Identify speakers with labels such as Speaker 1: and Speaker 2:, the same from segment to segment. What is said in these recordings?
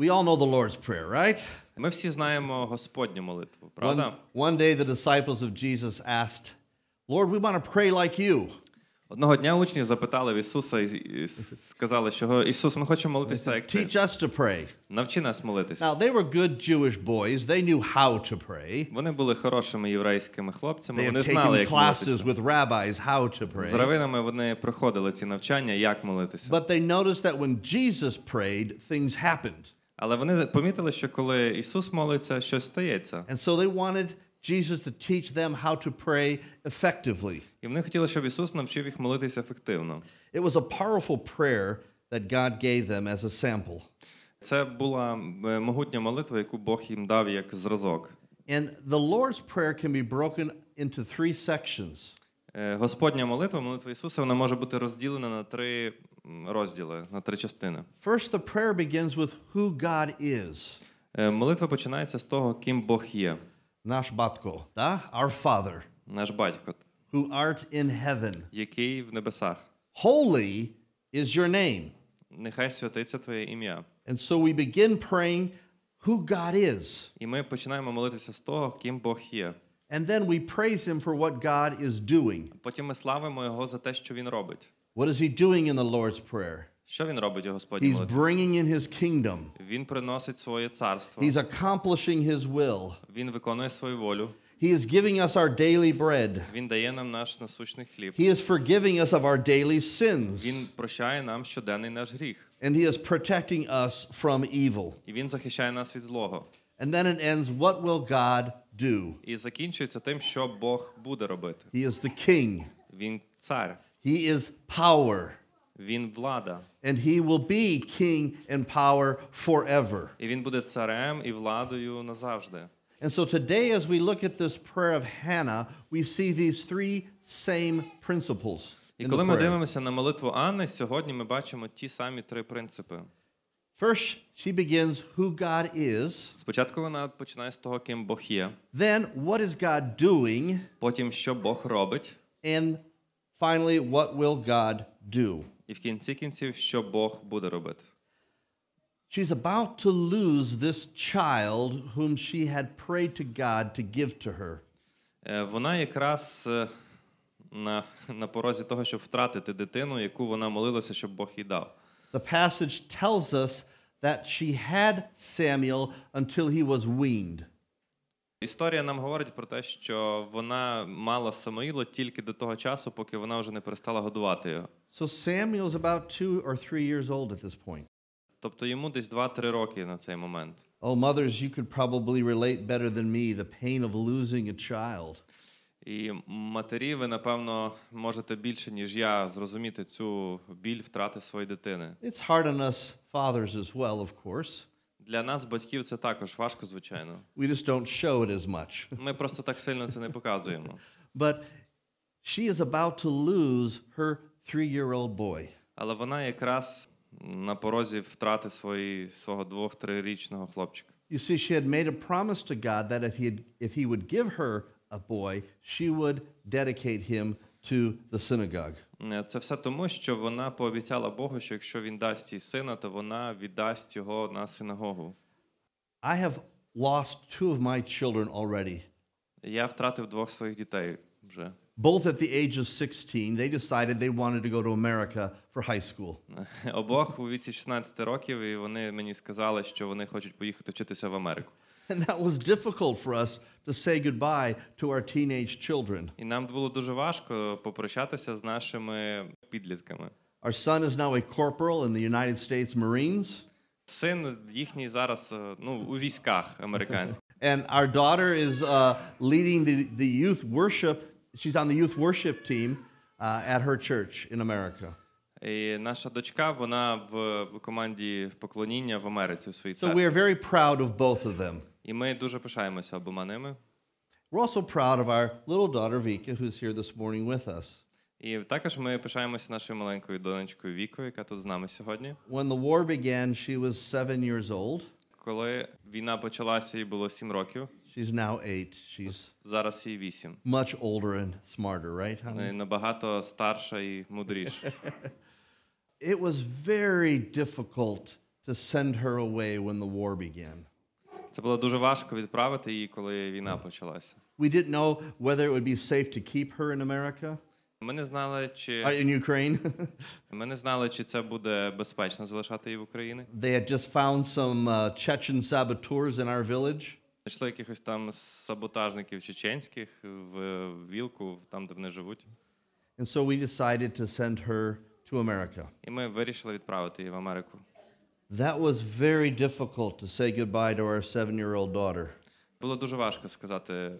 Speaker 1: We all know the Lord's Prayer, right?
Speaker 2: Ми всі знаємо Господню молитву, правда?
Speaker 1: One, one day the disciples of Jesus asked, Lord, we want to pray like you.
Speaker 2: Одного дня учні запитали в Ісуса і і сказали, що Ісус, ми хочемо молитися, як ти.
Speaker 1: Teach us to pray.
Speaker 2: Навчи нас молитися.
Speaker 1: Now, they were good Jewish boys. They knew how to pray.
Speaker 2: Вони були хорошими єврейськими хлопцями,
Speaker 1: They
Speaker 2: вони
Speaker 1: had
Speaker 2: знали,
Speaker 1: taken
Speaker 2: як
Speaker 1: classes
Speaker 2: молитися.
Speaker 1: with rabbis how to
Speaker 2: З
Speaker 1: pray.
Speaker 2: равинами вони проходили ці навчання, як молитися.
Speaker 1: But they noticed that when Jesus prayed, things happened.
Speaker 2: Але вони помітили, що коли Ісус молиться, щось стається.
Speaker 1: And so they wanted Jesus to teach them how to pray effectively.
Speaker 2: І вони хотіли, щоб Ісус навчив їх молитися ефективно.
Speaker 1: It was a powerful prayer that God gave them as a sample.
Speaker 2: Це була е, могутня молитва, яку Бог їм дав як зразок.
Speaker 1: And the Lord's Prayer can be broken into three sections.
Speaker 2: Е, Господня молитва, молитва Ісуса, вона може бути розділена на три розділи, на три частини.
Speaker 1: First, the prayer begins with who God is.
Speaker 2: Е, Молитва починається з того, ким Бог є,
Speaker 1: Nash Batko, da? our Father,
Speaker 2: наш батько,
Speaker 1: who art in heaven.
Speaker 2: який в небесах.
Speaker 1: Holy is your name.
Speaker 2: Нехай святиться Твоє ім'я.
Speaker 1: And so we begin praying who God is.
Speaker 2: І ми починаємо молитися з того, ким Бог є.
Speaker 1: And then we praise him for what God is doing.
Speaker 2: Потім ми славимо Його за те, що Він робить.
Speaker 1: What is he doing in the Lord's Prayer?
Speaker 2: Що він робить у Господній
Speaker 1: He's
Speaker 2: молитві?
Speaker 1: bringing in his kingdom.
Speaker 2: Він приносить своє царство,
Speaker 1: He's accomplishing his will.
Speaker 2: він виконує свою волю,
Speaker 1: He is giving us our daily bread.
Speaker 2: він дає нам наш насущний хліб.
Speaker 1: He is forgiving us of our daily sins.
Speaker 2: Він прощає нам щоденний наш гріх,
Speaker 1: And he is protecting us from evil.
Speaker 2: і він захищає нас від злого.
Speaker 1: And then it ends what will God do?
Speaker 2: І закінчується тим, що Бог буде робити.
Speaker 1: He is the king.
Speaker 2: Він цар,
Speaker 1: He is power.
Speaker 2: він влада,
Speaker 1: And he will be king and power forever.
Speaker 2: і він буде царем і владою назавжди.
Speaker 1: And so today, as we look at this prayer of Hannah, we see these three same principles.
Speaker 2: І
Speaker 1: in the
Speaker 2: коли ми
Speaker 1: prayer.
Speaker 2: дивимося на молитву Анни, сьогодні ми бачимо ті самі три принципи.
Speaker 1: First, she begins who God is.
Speaker 2: Спочатку вона починає з того, ким Бог є,
Speaker 1: Then, what is God doing?
Speaker 2: потім що Бог робить,
Speaker 1: And finally, what will God do?
Speaker 2: і в кінці кінців, що Бог буде робити.
Speaker 1: She's about to lose this child whom she had prayed to God to give to her.
Speaker 2: Е, Вона якраз е, на, на порозі того, щоб втратити дитину, яку вона молилася, щоб Бог їй дав.
Speaker 1: The passage tells us that she had Samuel until he was weaned.
Speaker 2: Історія нам говорить про те, що вона мала Самоїла тільки до того часу, поки вона вже не перестала годувати його.
Speaker 1: So Samuel is about two or three years old at this point.
Speaker 2: Тобто йому десь 2-3 роки на цей момент.
Speaker 1: Oh, mothers, you could probably relate better than me the pain of losing a child.
Speaker 2: І матері, ви, напевно, можете більше, ніж я, зрозуміти цю біль втрати своєї дитини.
Speaker 1: It's hard on us fathers as well, of course.
Speaker 2: Для нас, батьків, це також важко, звичайно.
Speaker 1: We just don't show it as much.
Speaker 2: Ми просто так сильно це не показуємо.
Speaker 1: But she is about to lose her three year old boy.
Speaker 2: Але вона якраз на порозі втрати свої, свого двох-трирічного хлопчика.
Speaker 1: You see, she had made a promise to God that if he, had, if he would give her a boy, she would dedicate him to the synagogue.
Speaker 2: Е, Це все тому, що вона пообіцяла Богу, що якщо він дасть їй сина, то вона віддасть його на синагогу.
Speaker 1: I have lost two of my children already.
Speaker 2: Я втратив двох своїх дітей вже.
Speaker 1: Both at the age of 16, they decided they wanted to go to America for high school.
Speaker 2: Обох у віці 16 років, і вони мені сказали, що вони хочуть поїхати вчитися в Америку.
Speaker 1: And that was difficult for us to say goodbye to our teenage children.
Speaker 2: І нам було дуже важко попрощатися з нашими підлітками.
Speaker 1: Our son is now a corporal in the United States Marines,
Speaker 2: Син їхній зараз е, ну, у військах американських.
Speaker 1: and our daughter is uh, leading the, the youth worship. She's on the youth worship team uh, at her church in America.
Speaker 2: І наша дочка, вона в команді поклоніння в Америці у своїй
Speaker 1: So
Speaker 2: церкві.
Speaker 1: we are very proud of both of them.
Speaker 2: І ми дуже пишаємося обома ними.
Speaker 1: We're also proud of our little daughter Vika, who's here this morning with us.
Speaker 2: І також ми пишаємося нашою маленькою донечкою Вікою, яка тут з нами сьогодні.
Speaker 1: When the war began, she was seven years old.
Speaker 2: Коли війна почалася, їй було 7 років,
Speaker 1: She's now eight. She's
Speaker 2: зараз їй 8.
Speaker 1: much older and smarter, right?
Speaker 2: Е, Набагато старша і мудріша.
Speaker 1: It was very difficult to send her away when the war began.
Speaker 2: Це було дуже важко відправити її, коли війна почалася.
Speaker 1: We didn't know whether it would be safe to keep her in America,
Speaker 2: Ми не знали,
Speaker 1: uh, in Ukraine.
Speaker 2: ми не знали, чи це буде безпечно залишати її в Україні.
Speaker 1: they had just found some uh, Chechen saboteurs in our village.
Speaker 2: Знайшли якихось там саботажників чеченських в Вілку, там, де вони живуть.
Speaker 1: And so we decided to send her to America.
Speaker 2: І ми вирішили відправити її в Америку.
Speaker 1: That was very difficult to say goodbye to our seven year old daughter.
Speaker 2: Було дуже важко сказати, е,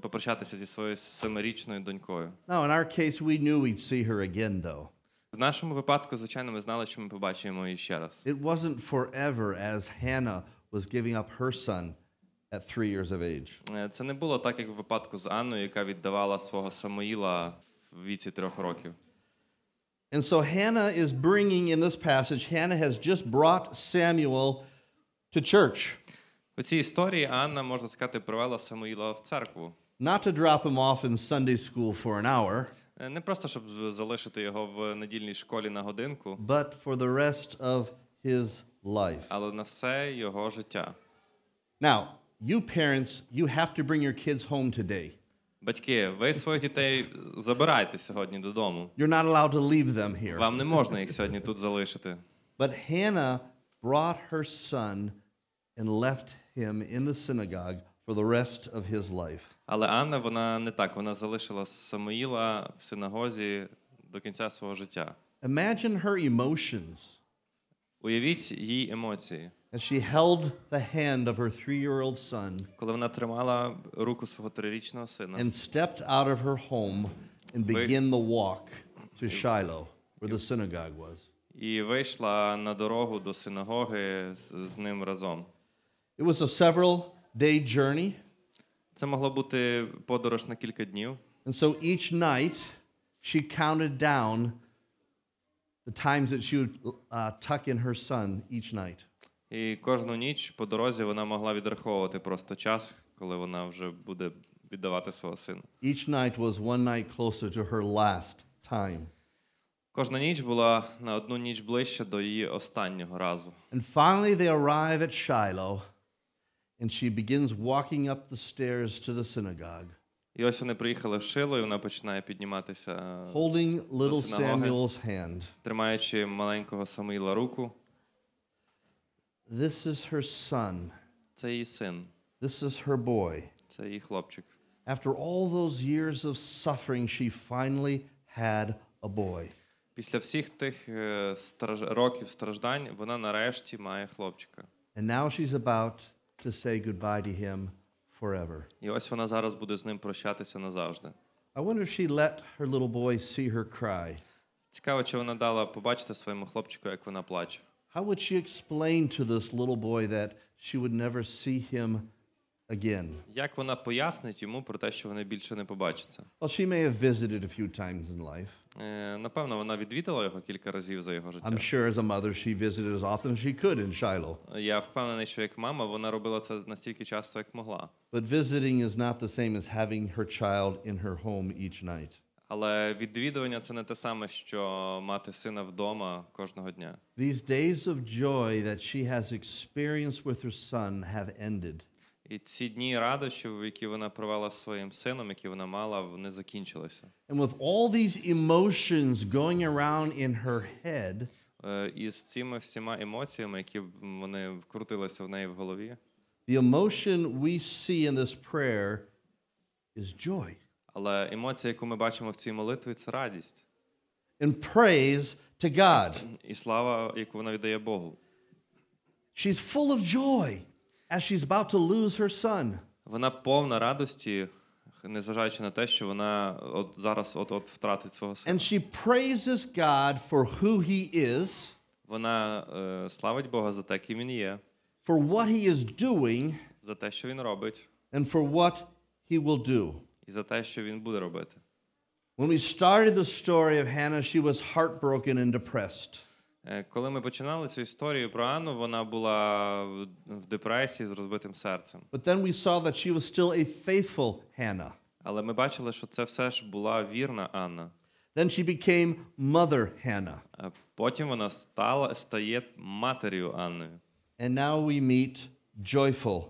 Speaker 2: попрощатися зі своєю семирічною донькою.
Speaker 1: Now, in our case, we knew we'd see her again, though.
Speaker 2: В нашому випадку, звичайно, ми знали, що ми побачимо її ще раз.
Speaker 1: It wasn't forever as Hannah was giving up her son at three years of age.
Speaker 2: Е, Це не було так, як в випадку з Анною, яка віддавала свого Самоїла в віці трьох років.
Speaker 1: And so Hannah is bringing in this passage, Hannah has just brought Samuel to church,
Speaker 2: У цій історії Анна, можна сказати, привела Самоїла в церкву.
Speaker 1: not to drop him off in Sunday school for an hour,
Speaker 2: Е, Не просто щоб залишити його в недільній школі на годинку,
Speaker 1: but for the rest of his life.
Speaker 2: але на все його життя.
Speaker 1: Now, you parents, you have to bring your kids home today.
Speaker 2: Батьки, ви своїх дітей забирайте сьогодні додому.
Speaker 1: You're not allowed to leave them here.
Speaker 2: Вам не можна їх сьогодні тут залишити.
Speaker 1: But Hannah brought her son and left him in the synagogue for the rest of his life.
Speaker 2: Але Анна, вона не так. Вона залишила Самоїла в синагозі до кінця свого життя.
Speaker 1: Imagine her emotions
Speaker 2: Уявіть її емоції,
Speaker 1: as she held the hand of her three year old son
Speaker 2: коли вона тримала руку свого трирічного сина
Speaker 1: and stepped out of her home and began the walk to Shiloh, where the synagogue was.
Speaker 2: і вийшла на дорогу до синагоги з, з ним разом.
Speaker 1: It was a several day journey,
Speaker 2: Це могло бути подорож на кілька днів.
Speaker 1: and so each night she counted down the times that she would uh, tuck in her son each night.
Speaker 2: І кожну ніч по дорозі вона могла відраховувати просто час, коли вона вже буде віддавати свого сина.
Speaker 1: Each night was one night closer to her last time.
Speaker 2: Кожна ніч була на одну ніч ближче до її останнього разу.
Speaker 1: And finally, they arrive at Shiloh, and she begins walking up the stairs to the synagogue,
Speaker 2: І ось вони приїхали в Шило, і вона починає підніматися, е,
Speaker 1: holding little
Speaker 2: synagogue.
Speaker 1: Samuel's hand.
Speaker 2: тримаючи маленького Самуїла руку.
Speaker 1: This is her son.
Speaker 2: Це її син,
Speaker 1: This is her boy.
Speaker 2: це її хлопчик.
Speaker 1: After all those years of suffering, she finally had a boy.
Speaker 2: Після всіх тих е, страж... років страждань вона нарешті має хлопчика.
Speaker 1: And now she's about to say goodbye to him forever.
Speaker 2: І ось вона зараз буде з ним прощатися назавжди.
Speaker 1: I wonder if she let her little boy see her cry.
Speaker 2: Цікаво, чи вона дала побачити своєму хлопчику, як вона плаче.
Speaker 1: How would she explain to this little boy that she would never see him again?
Speaker 2: Як вона пояснить йому про те, що вони більше не побачаться?
Speaker 1: Well, she may have visited a few times in life.
Speaker 2: Е, Напевно, вона відвідала його кілька разів за його життя.
Speaker 1: I'm sure as a mother, she visited as often as she could in Shiloh.
Speaker 2: Я впевнений, що як мама вона робила це настільки часто, як могла.
Speaker 1: But visiting is not the same as having her child in her home each night.
Speaker 2: Але відвідування це не те саме, що мати сина вдома кожного дня.
Speaker 1: These days of joy that she has experienced with her son have ended.
Speaker 2: І ці дні радощів, які вона провела зі своїм сином, які вона мала, вони закінчилися.
Speaker 1: And with all these emotions going around in her head,
Speaker 2: Е, І з цими всіма емоціями, які вони вкрутилися в неї в голові.
Speaker 1: the emotion we see in this prayer is joy
Speaker 2: Але емоція, яку ми бачимо в цій молитві, це радість
Speaker 1: and praise to God.
Speaker 2: і слава, яку вона віддає Богу.
Speaker 1: She's full of joy as she's about to lose her son.
Speaker 2: Вона повна радості, незважаючи на те, що вона от зараз от-от втратить свого сина.
Speaker 1: And she praises God for who he is,
Speaker 2: Вона е, славить Бога за те, ким він є,
Speaker 1: for what he is doing,
Speaker 2: за те, що він робить,
Speaker 1: and for what he will do.
Speaker 2: і за те, що він буде робити.
Speaker 1: When we started the story of Hannah, she was heartbroken and depressed.
Speaker 2: Е, Коли ми починали цю історію про Анну, вона була в- в депресії з розбитим серцем.
Speaker 1: But then we saw that she was still a faithful Hannah.
Speaker 2: Але ми бачили, що це все ж була вірна Анна.
Speaker 1: Then she became Mother Hannah.
Speaker 2: А Потім вона стала, стає матір'ю Анною.
Speaker 1: And now we meet joyful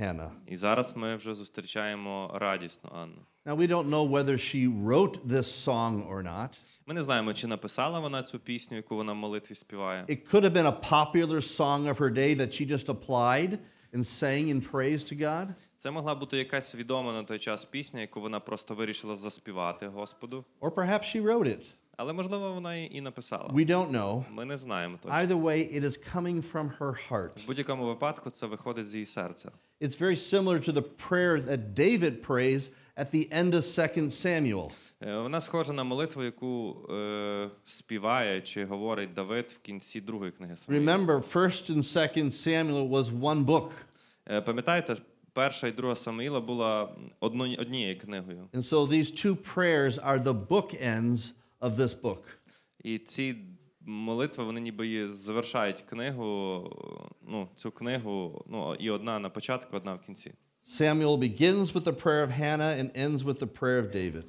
Speaker 1: Hannah.
Speaker 2: І зараз ми вже зустрічаємо радісну Анну.
Speaker 1: Now, we don't know whether she wrote this song or not.
Speaker 2: Ми не знаємо, чи написала вона цю пісню, яку вона в молитві співає.
Speaker 1: It could have been a popular song of her day that she just applied and sang in praise to God.
Speaker 2: Це могла бути якась відома на той час пісня, яку вона просто вирішила заспівати Господу.
Speaker 1: Or perhaps she wrote it.
Speaker 2: Але можливо вона і написала.
Speaker 1: We don't know.
Speaker 2: Ми не знаємо точно.
Speaker 1: Either way, it is coming from her heart.
Speaker 2: В будь-якому випадку це виходить з її серця.
Speaker 1: It's very similar to the prayer that David prays at the end of 2 Samuel.
Speaker 2: Е, Вона схожа на молитву, яку е, співає чи говорить Давид в кінці другої книги Самуїла.
Speaker 1: Remember, 1st and 2nd Samuel was one book.
Speaker 2: Е, Пам'ятаєте, перша і друга Самуїла була одно, однією книгою.
Speaker 1: And so these two prayers are the bookends of this book.
Speaker 2: І ці молитви, вони ніби завершають книгу, ну, цю книгу, ну, і одна на початку, одна в кінці.
Speaker 1: Samuel begins with the prayer of Hannah and ends with the prayer of David.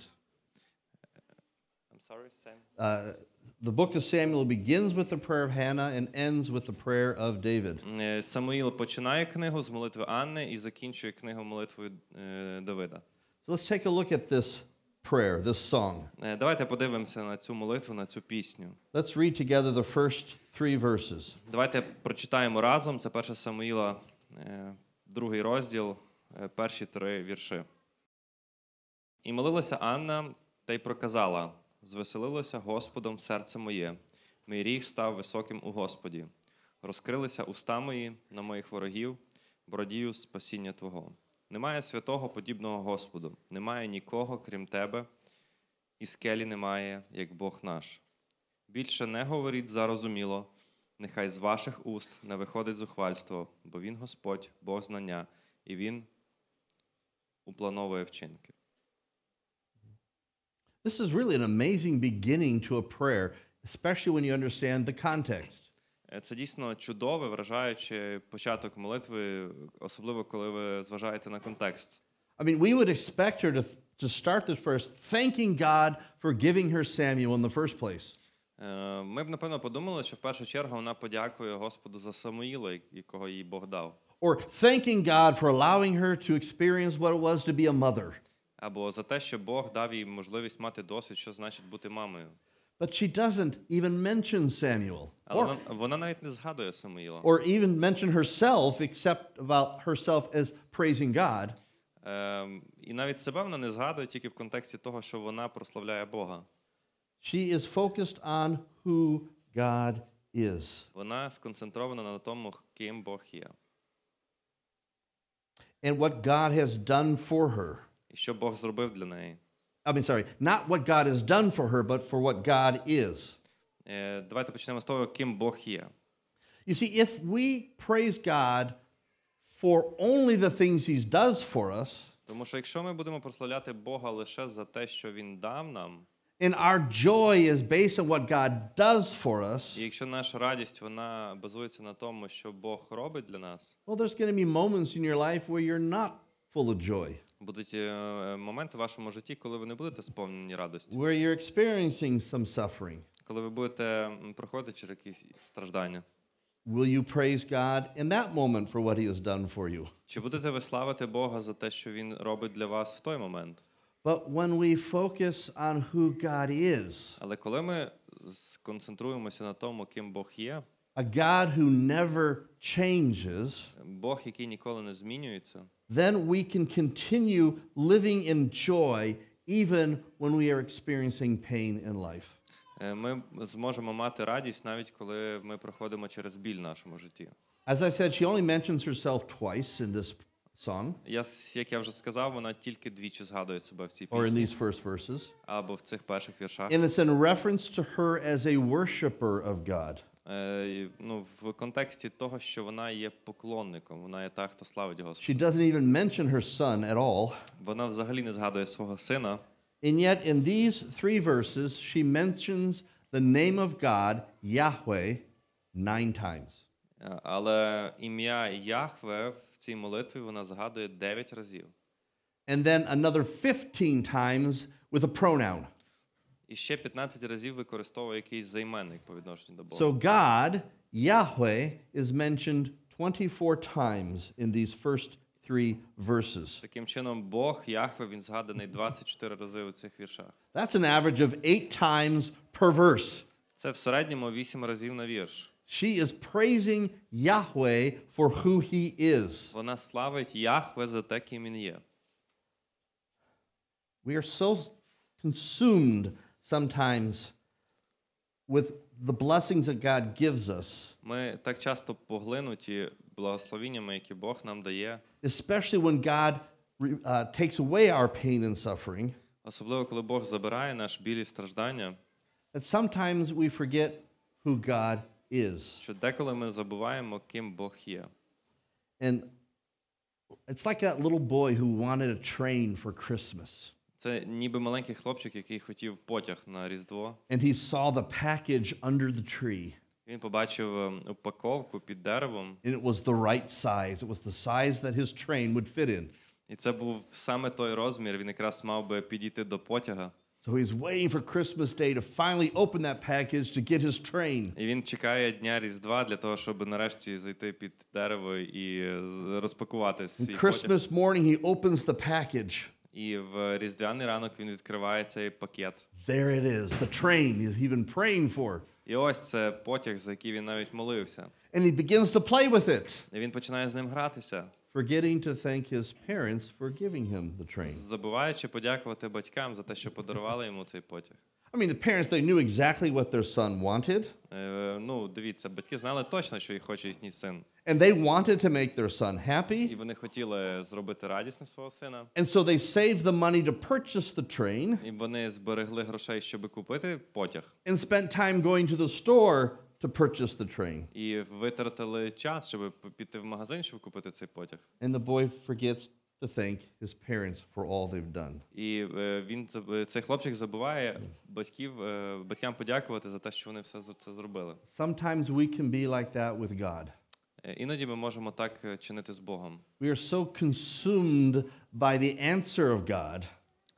Speaker 2: I'm sorry, Sam.
Speaker 1: Uh, the book of Samuel begins with the prayer of Hannah and ends with the prayer of David.
Speaker 2: Е, Самуїл починає книгу з молитви Анни і закінчує книгу молитвою е, Давида.
Speaker 1: So let's take a look at this prayer, this song.
Speaker 2: Е, Давайте подивимося на цю молитву, на цю пісню.
Speaker 1: Let's read together the first three verses.
Speaker 2: Давайте прочитаємо разом. Це перша Самуїла, е, другий розділ, е, перші три вірші. І молилася Анна та й проказала: звеселилося Господом серце моє, мій ріг став високим у Господі. Розкрилися уста мої на моїх ворогів, бородію спасіння Твого. Немає святого подібного Господу, немає нікого, крім Тебе, і скелі немає, як Бог наш. Більше не говоріть зарозуміло, нехай з ваших уст не виходить зухвальство, бо Він Господь, Бог знання, і Він уплановує вчинки.
Speaker 1: This is really an amazing beginning to a prayer, especially when you understand the context.
Speaker 2: Е, Це дійсно чудове, вражаюче початок молитви, особливо коли ви зважаєте на контекст.
Speaker 1: I mean, we would expect her to, to start this prayer thanking God for giving her Samuel in the first place.
Speaker 2: Е, Ми б, напевно, подумали, що в першу чергу вона подякує Господу за Самуїла, якого їй Бог дав,
Speaker 1: Or thanking God for allowing her to experience what it was to be a mother.
Speaker 2: або за те, що Бог дав їй можливість мати досвід, що значить бути мамою.
Speaker 1: But she doesn't even mention Samuel
Speaker 2: Але
Speaker 1: or,
Speaker 2: вона, вона навіть не згадує Самуїла.
Speaker 1: or even mention herself, except about herself as praising God.
Speaker 2: Ем, і навіть себе вона не згадує тільки в контексті того, що вона прославляє Бога.
Speaker 1: She is focused on who God is.
Speaker 2: Вона сконцентрована на тому, ким Бог є,
Speaker 1: and what God has done for her.
Speaker 2: і що Бог зробив для неї.
Speaker 1: I mean, sorry, not what God has done for her, but for what God is.
Speaker 2: Е, Давайте почнемо з того, ким Бог є.
Speaker 1: You see, if we praise God for only the things He does for us,
Speaker 2: Тому що якщо ми будемо прославляти Бога лише за те, що Він дав нам,
Speaker 1: and our joy is based on what God does for
Speaker 2: і
Speaker 1: us,
Speaker 2: якщо наша радість вона базується на тому, що Бог робить для нас,
Speaker 1: well, there's going to be moments in your life where you're not full of joy,
Speaker 2: Будуть е, моменти в вашому житті, коли ви не будете сповнені радості,
Speaker 1: where you're experiencing some suffering.
Speaker 2: коли ви будете проходити через якісь страждання.
Speaker 1: Will you praise God in that moment for what He has done for you?
Speaker 2: Чи будете ви славити Бога за те, що Він робить для вас в той момент?
Speaker 1: But when we focus on who God is,
Speaker 2: Але коли ми сконцентруємося на тому, ким Бог є,
Speaker 1: a God who never changes,
Speaker 2: Бог, який ніколи не змінюється,
Speaker 1: then we can continue living in joy even when we are experiencing pain in life.
Speaker 2: е, ми зможемо мати радість навіть коли ми проходимо через біль в нашому житті.
Speaker 1: As I said, she only mentions herself twice in this song
Speaker 2: Я, с- як я вже сказав, вона тільки двічі згадує себе в цій
Speaker 1: or in
Speaker 2: пісні
Speaker 1: these first verses.
Speaker 2: або в цих перших віршах.
Speaker 1: And it's in reference to her as a worshiper of God.
Speaker 2: Е, і, ну, в контексті того, що вона є поклонником, вона є та, хто славить Господа.
Speaker 1: She doesn't even mention her son at all.
Speaker 2: Вона взагалі не згадує свого сина.
Speaker 1: And yet, in these three verses, she mentions the name of God, Yahweh, nine times.
Speaker 2: Е, Але ім'я Яхве в цій молитві вона згадує 9 разів.
Speaker 1: And then another 15 times with a pronoun.
Speaker 2: І ще 15 разів використовує якийсь займенник по відношенню до Бога.
Speaker 1: So God, Yahweh, is mentioned 24 times in these first three verses.
Speaker 2: Таким чином, Бог, Яхве, він згаданий 24 рази у цих віршах.
Speaker 1: That's an average of eight times per verse.
Speaker 2: Це в середньому 8 разів на вірш.
Speaker 1: She is praising Yahweh for who he is.
Speaker 2: Вона славить Яхве за те, ким він є.
Speaker 1: We are so consumed sometimes with the blessings that God gives us,
Speaker 2: Ми так часто поглинуті благословіннями, які Бог нам дає,
Speaker 1: especially when God re- uh, takes away our pain and suffering,
Speaker 2: особливо коли Бог забирає наш біль і страждання,
Speaker 1: that sometimes we forget who God is.
Speaker 2: що деколи ми забуваємо, ким Бог є.
Speaker 1: And it's like that little boy who wanted a train for Christmas.
Speaker 2: Це ніби маленький хлопчик, який хотів потяг на Різдво.
Speaker 1: And he saw the package under the tree.
Speaker 2: Він побачив ем, упаковку під деревом,
Speaker 1: And it was the right size. It was the size that his train would fit in.
Speaker 2: і це був саме той розмір. Він якраз мав би підійти до потяга.
Speaker 1: So he's waiting for Christmas Day to finally open that package to get his train.
Speaker 2: І він чекає дня Різдва для того, щоб нарешті зайти під дерево і е, з- розпакувати
Speaker 1: On
Speaker 2: свій потяг.
Speaker 1: Christmas morning, he opens the package.
Speaker 2: І в різдвяний ранок він відкриває цей пакет.
Speaker 1: There it is, the train he'd been praying for.
Speaker 2: І ось це потяг, за який він навіть молився.
Speaker 1: And he begins to play with it,
Speaker 2: І він починає з ним гратися,
Speaker 1: forgetting to thank his parents for giving him the train.
Speaker 2: забуваючи подякувати батькам за те, що подарували йому цей потяг.
Speaker 1: I mean, the parents, they knew exactly what their son wanted,
Speaker 2: Е, ну, дивіться, батьки знали точно, що їх хоче їхній син.
Speaker 1: and they wanted to make their son
Speaker 2: І
Speaker 1: happy.
Speaker 2: вони хотіли зробити радісним свого сина.
Speaker 1: And so they saved the money to purchase the train
Speaker 2: І вони зберегли грошей, щоб купити потяг.
Speaker 1: and spent time going to the store to purchase the train.
Speaker 2: І витратили час, щоб п- піти в магазин, щоб купити цей потяг.
Speaker 1: And the boy forgets to thank his parents for all they've done.
Speaker 2: І е, він заб- цей хлопчик забуває батьків, е, батькам подякувати за те, що вони все з- це зробили.
Speaker 1: Sometimes we can be like that with God.
Speaker 2: Е, Іноді ми можемо так е, чинити з Богом.
Speaker 1: We are so consumed by the answer of God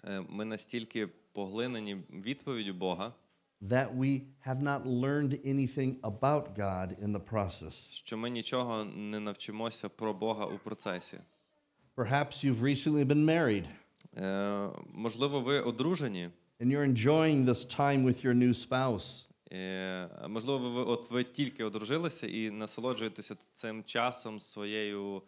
Speaker 2: Е, Ми настільки поглинені відповіддю Бога,
Speaker 1: that we have not learned anything about God in the process.
Speaker 2: що ми нічого не навчимося про Бога у процесі.
Speaker 1: Perhaps you've recently been married
Speaker 2: Е, Можливо, ви одружені.
Speaker 1: and you're enjoying this time with your new spouse.
Speaker 2: Е, Можливо, ви от ви тільки одружилися і насолоджуєтеся цим часом з своєю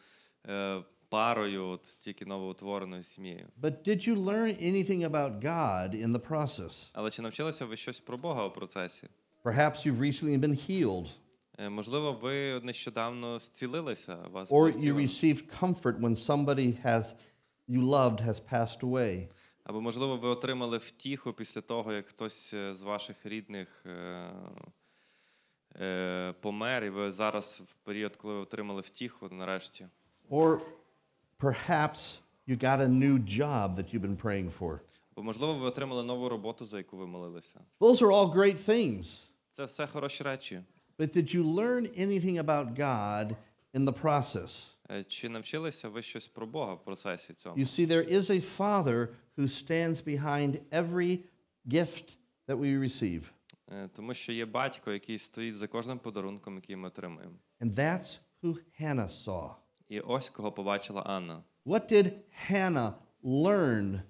Speaker 2: е, парою, от тільки новоутвореною сім'єю.
Speaker 1: But did you learn anything about God in the process?
Speaker 2: Але чи навчилися ви щось про Бога у процесі?
Speaker 1: Perhaps you've recently been healed,
Speaker 2: Е, Можливо, ви нещодавно зцілилися, вас
Speaker 1: or you received comfort when somebody has you loved has passed away.
Speaker 2: або можливо, ви отримали втіху після того, як хтось е, з ваших рідних е, е, помер, і ви зараз в період, коли ви отримали втіху, нарешті.
Speaker 1: Or perhaps you got a new job that you've been praying for.
Speaker 2: Або можливо, ви отримали нову роботу, за яку ви молилися.
Speaker 1: Those are all great things.
Speaker 2: Це все хороші речі.
Speaker 1: But did you learn anything about God in the process?
Speaker 2: Е, Чи навчилися ви щось про Бога в процесі цьому?
Speaker 1: You see, there is a Father who stands behind every gift that we receive.
Speaker 2: Е, Тому що є батько, який стоїть за кожним подарунком, який ми отримуємо.
Speaker 1: And that's who Hannah saw.
Speaker 2: І ось кого побачила Анна.
Speaker 1: What did Hannah learn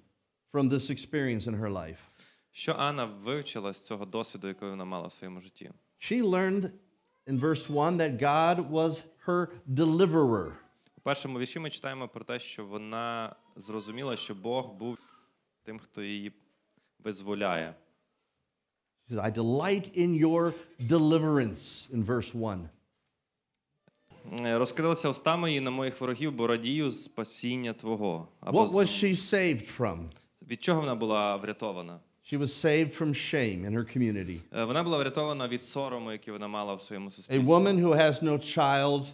Speaker 1: from this experience in her life?
Speaker 2: Що Анна вивчила з цього досвіду, який вона мала в своєму житті?
Speaker 1: She learned in verse 1 that God was her deliverer.
Speaker 2: У першому вірші ми читаємо про те, що вона зрозуміла, що Бог був тим, хто її визволяє.
Speaker 1: She says, I delight in your deliverance, in verse 1.
Speaker 2: Е, Розкрилися уста мої на моїх ворогів, бо радію з спасіння Твого. Або
Speaker 1: What was
Speaker 2: з...
Speaker 1: she saved from?
Speaker 2: від чого вона була врятована?
Speaker 1: She was saved from shame in her community.
Speaker 2: Е, Вона була врятована від сорому, який вона мала в своєму
Speaker 1: A
Speaker 2: суспільстві.
Speaker 1: woman who has no child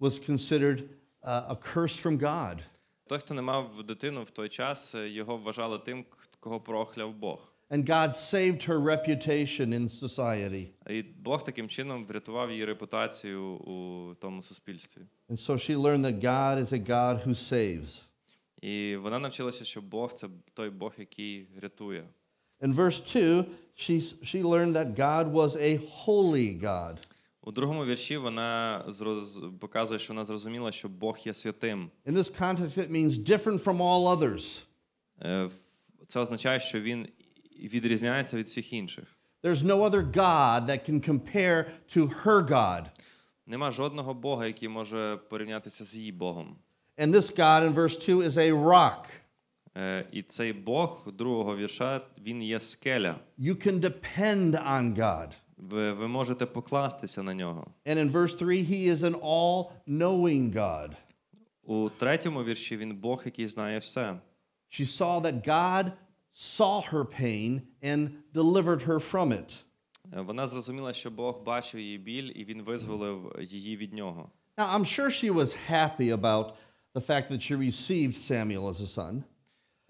Speaker 1: was considered uh, a curse from God.
Speaker 2: Той, хто не мав дитину в той час, е, його вважали тим, кого прокляв Бог.
Speaker 1: And God saved her reputation in society.
Speaker 2: І Бог таким чином врятував її репутацію у тому суспільстві.
Speaker 1: And so she learned that God is a God who saves.
Speaker 2: І вона навчилася, що Бог це той Бог, який рятує.
Speaker 1: In verse 2, she, she learned that God was a holy God.
Speaker 2: У другому вірші вона зроз... показує, що вона зрозуміла, що Бог є святим.
Speaker 1: In this context, it means different from all others.
Speaker 2: Е, Це означає, що він відрізняється від всіх інших.
Speaker 1: There's no other God that can compare to her God.
Speaker 2: Нема жодного Бога, який може порівнятися з її Богом.
Speaker 1: And this God in verse 2 is a rock.
Speaker 2: Е, І цей Бог другого вірша він є скеля.
Speaker 1: You can depend on God.
Speaker 2: Ви, ви можете покластися на нього.
Speaker 1: And in verse 3, he is an all knowing God.
Speaker 2: У третьому вірші він Бог, який знає все.
Speaker 1: She saw that God saw her pain and delivered her from it.
Speaker 2: Е, Вона зрозуміла, що Бог бачив її біль, і він визволив її від нього.
Speaker 1: Now, I'm sure she was happy about the fact that she received Samuel as a son,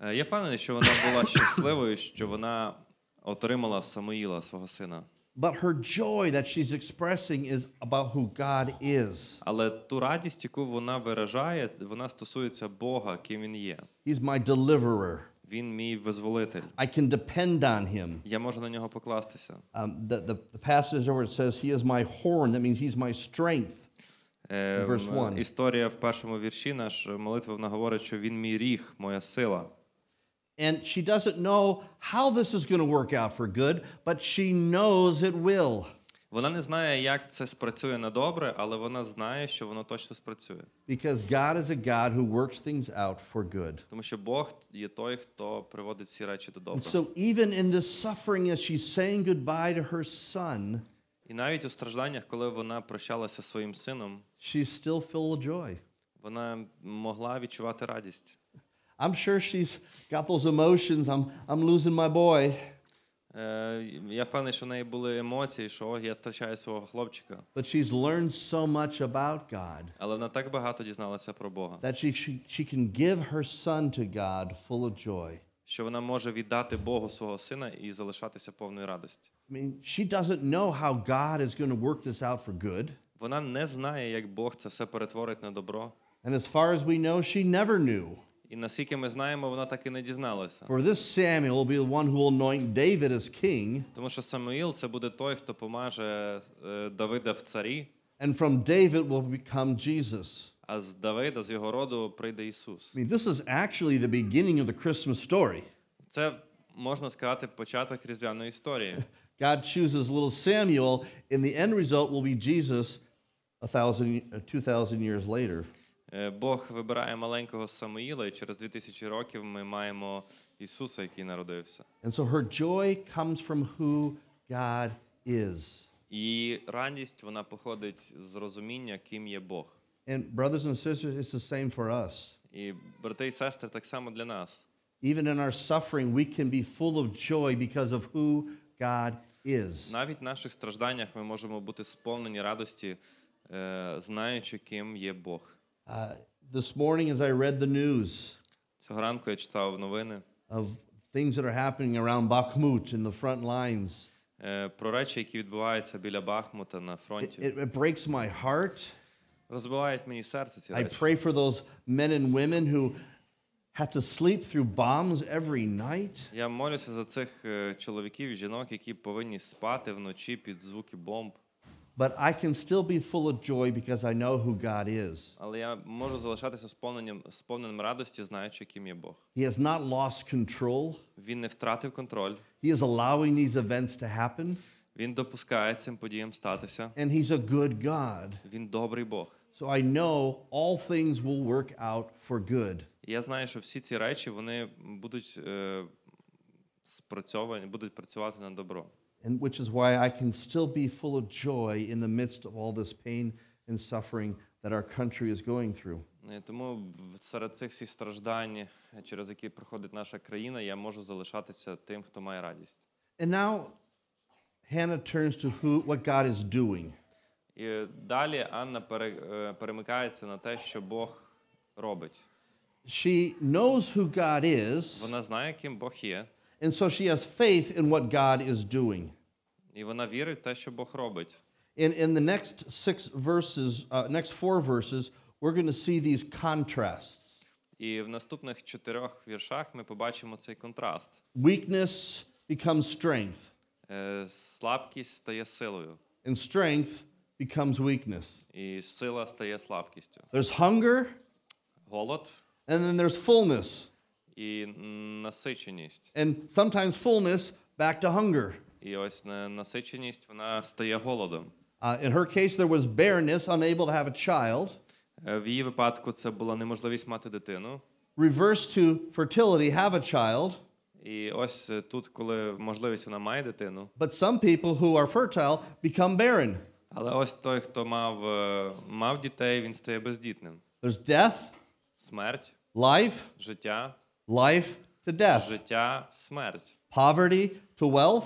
Speaker 2: Е, Я впевнений, що вона була щасливою, що вона отримала Самуїла, свого сина.
Speaker 1: but her joy that she's expressing is about who God is.
Speaker 2: Але ту радість, яку вона виражає, вона стосується Бога, ким він є.
Speaker 1: He's my deliverer.
Speaker 2: Він мій визволитель.
Speaker 1: I can depend on him.
Speaker 2: Я можу на нього покластися.
Speaker 1: Um, the, the, the passage where it says, He is my horn, that means He's my strength.
Speaker 2: Е,
Speaker 1: Verse
Speaker 2: м,
Speaker 1: one.
Speaker 2: Історія в першому вірші, наш молитва, вона говорить, що він мій ріг, моя сила.
Speaker 1: And she doesn't know how this is going to work out for good, but she knows it will
Speaker 2: Вона не знає, як це спрацює на добре, але вона знає, що воно точно спрацює.
Speaker 1: because God is a God who works things out for good.
Speaker 2: Тому що Бог є той, хто приводить всі речі до
Speaker 1: And
Speaker 2: добра.
Speaker 1: so, even in this suffering, as she's saying goodbye to her son,
Speaker 2: І навіть у стражданнях, коли вона прощалася зі своїм сином,
Speaker 1: she's still full of joy.
Speaker 2: вона могла відчувати радість.
Speaker 1: I'm sure she's got those emotions. I'm, I'm losing my boy.
Speaker 2: Е, Я впевнений, що в неї були емоції, що «О, я втрачаю свого хлопчика.
Speaker 1: But she's learned so much about God
Speaker 2: Але вона так багато дізналася про Бога,
Speaker 1: that she, she, she can give her son to God full of joy.
Speaker 2: що вона може віддати Богу свого сина і залишатися повною радості.
Speaker 1: I mean, she doesn't know how God is going to work this out for good.
Speaker 2: Вона не знає, як Бог це все перетворить на добро.
Speaker 1: And as far as we know, she never knew.
Speaker 2: І наскільки ми знаємо, вона так і не дізналася.
Speaker 1: For this Samuel will be the one who will anoint David as king,
Speaker 2: Тому що Самуїл це буде той, хто помаже е, Давида в царі,
Speaker 1: and from David will become Jesus.
Speaker 2: А з Давида, з його роду, прийде Ісус.
Speaker 1: I mean, this is actually the beginning of the Christmas story.
Speaker 2: Це можна сказати початок різдвяної історії.
Speaker 1: God chooses little Samuel, and the end result will be Jesus a thousand, uh, two thousand years later.
Speaker 2: Е, Бог вибирає маленького Самуїла, і через 2000 років ми маємо Ісуса, який народився.
Speaker 1: And so her joy comes from who God is.
Speaker 2: І радість вона походить з розуміння, ким є Бог.
Speaker 1: And brothers and sisters, it's the same for us.
Speaker 2: І брати і сестри, так само для нас.
Speaker 1: Even in our suffering, we can be full of joy because of who God is.
Speaker 2: Навіть в наших стражданнях ми можемо бути сповнені радості, е, знаючи, ким є Бог.
Speaker 1: Uh, this morning, as I read the news
Speaker 2: Цього ранку я читав новини
Speaker 1: of things that are happening around Bakhmut in the front lines,
Speaker 2: е, про речі, які відбуваються біля Бахмута на
Speaker 1: it,
Speaker 2: фронті.
Speaker 1: it, it breaks my heart.
Speaker 2: Розбивають мені серце ці
Speaker 1: I
Speaker 2: речі.
Speaker 1: pray for those men and women who have to sleep through bombs every night.
Speaker 2: Я молюся за цих е, чоловіків і жінок, які повинні спати вночі під звуки бомб.
Speaker 1: But I can still be full of joy because I know who God is.
Speaker 2: Але я можу залишатися сповненим, сповненим радості, знаючи, ким є Бог.
Speaker 1: He has not lost control.
Speaker 2: Він не втратив контроль,
Speaker 1: He is allowing these events to happen,
Speaker 2: Він допускає цим подіям статися.
Speaker 1: and He's a good God.
Speaker 2: Він добрий Бог.
Speaker 1: So I know all things will work out for good.
Speaker 2: Я знаю, що всі ці речі вони будуть е, спрацьовані, будуть працювати на добро.
Speaker 1: And which is why I can still be full of joy in the midst of all this pain and suffering that our country is going through.
Speaker 2: Е, Тому серед цих всіх страждань, через які проходить наша країна, я можу залишатися тим, хто має радість.
Speaker 1: And now Hannah turns to who what God is doing.
Speaker 2: І далі Анна пере, е, перемикається на те, що Бог робить.
Speaker 1: She knows who God is,
Speaker 2: Вона знає, ким Бог є,
Speaker 1: and so she has faith in what God is doing.
Speaker 2: і вона вірить в те, що Бог робить.
Speaker 1: In, in the next six verses, uh, next four verses, we're going to see these contrasts
Speaker 2: І в наступних чотирьох віршах ми побачимо цей контраст:
Speaker 1: weakness, becomes strength,
Speaker 2: Е, Слабкість стає силою,
Speaker 1: and strength becomes weakness.
Speaker 2: і сила стає слабкістю.
Speaker 1: There's hunger,
Speaker 2: Голод
Speaker 1: and then there's fullness.
Speaker 2: і м, насиченість.
Speaker 1: And sometimes fullness back to hunger.
Speaker 2: І ось на- насиченість вона стає голодом.
Speaker 1: Uh, in her case, there was barrenness, unable to have a child.
Speaker 2: Е, В її випадку це була неможливість мати дитину.
Speaker 1: Reverse to fertility, have a child.
Speaker 2: І ось е, тут, коли можливість вона має дитину.
Speaker 1: But some people who are fertile become barren.
Speaker 2: Але ось той, хто мав, е, мав дітей, він стає бездітним.
Speaker 1: There's death,
Speaker 2: Смерть,
Speaker 1: life,
Speaker 2: життя,
Speaker 1: life to death,
Speaker 2: життя, смерть.
Speaker 1: poverty to wealth,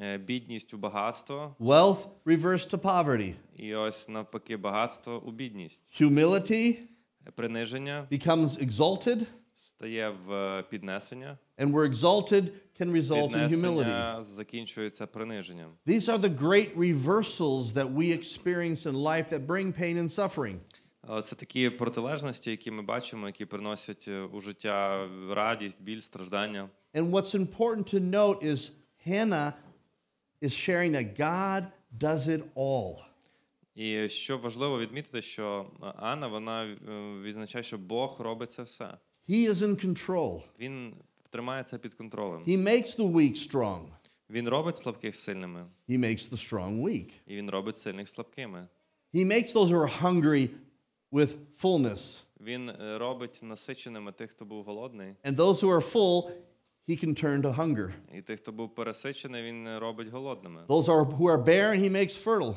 Speaker 2: Е, Бідність у багатство,
Speaker 1: wealth reverse to poverty,
Speaker 2: і ось навпаки багатство у бідність.
Speaker 1: humility
Speaker 2: Приниження
Speaker 1: becomes exalted,
Speaker 2: стає в е, піднесення.
Speaker 1: and where exalted can result in humility.
Speaker 2: Закінчується приниженням.
Speaker 1: These are the great reversals that we experience in life that bring pain and suffering.
Speaker 2: Це такі протилежності, які ми бачимо, які приносять е, у життя радість, біль, страждання.
Speaker 1: And what's important to note is Hannah is sharing that God does it all.
Speaker 2: І що важливо відмітити, що е, Анна вона відзначає, що Бог робить це все.
Speaker 1: He is in control.
Speaker 2: Він тримає це під контролем.
Speaker 1: He makes the weak strong.
Speaker 2: Він робить слабких сильними,
Speaker 1: He makes the strong weak.
Speaker 2: і він робить сильних слабкими.
Speaker 1: He makes those who are hungry with fullness.
Speaker 2: Він е, робить насиченими тих, хто був голодний,
Speaker 1: And those who are full, he can turn to hunger.
Speaker 2: і тих, хто був пересичений, він е, робить голодними.
Speaker 1: Those are, who are barren, he makes fertile.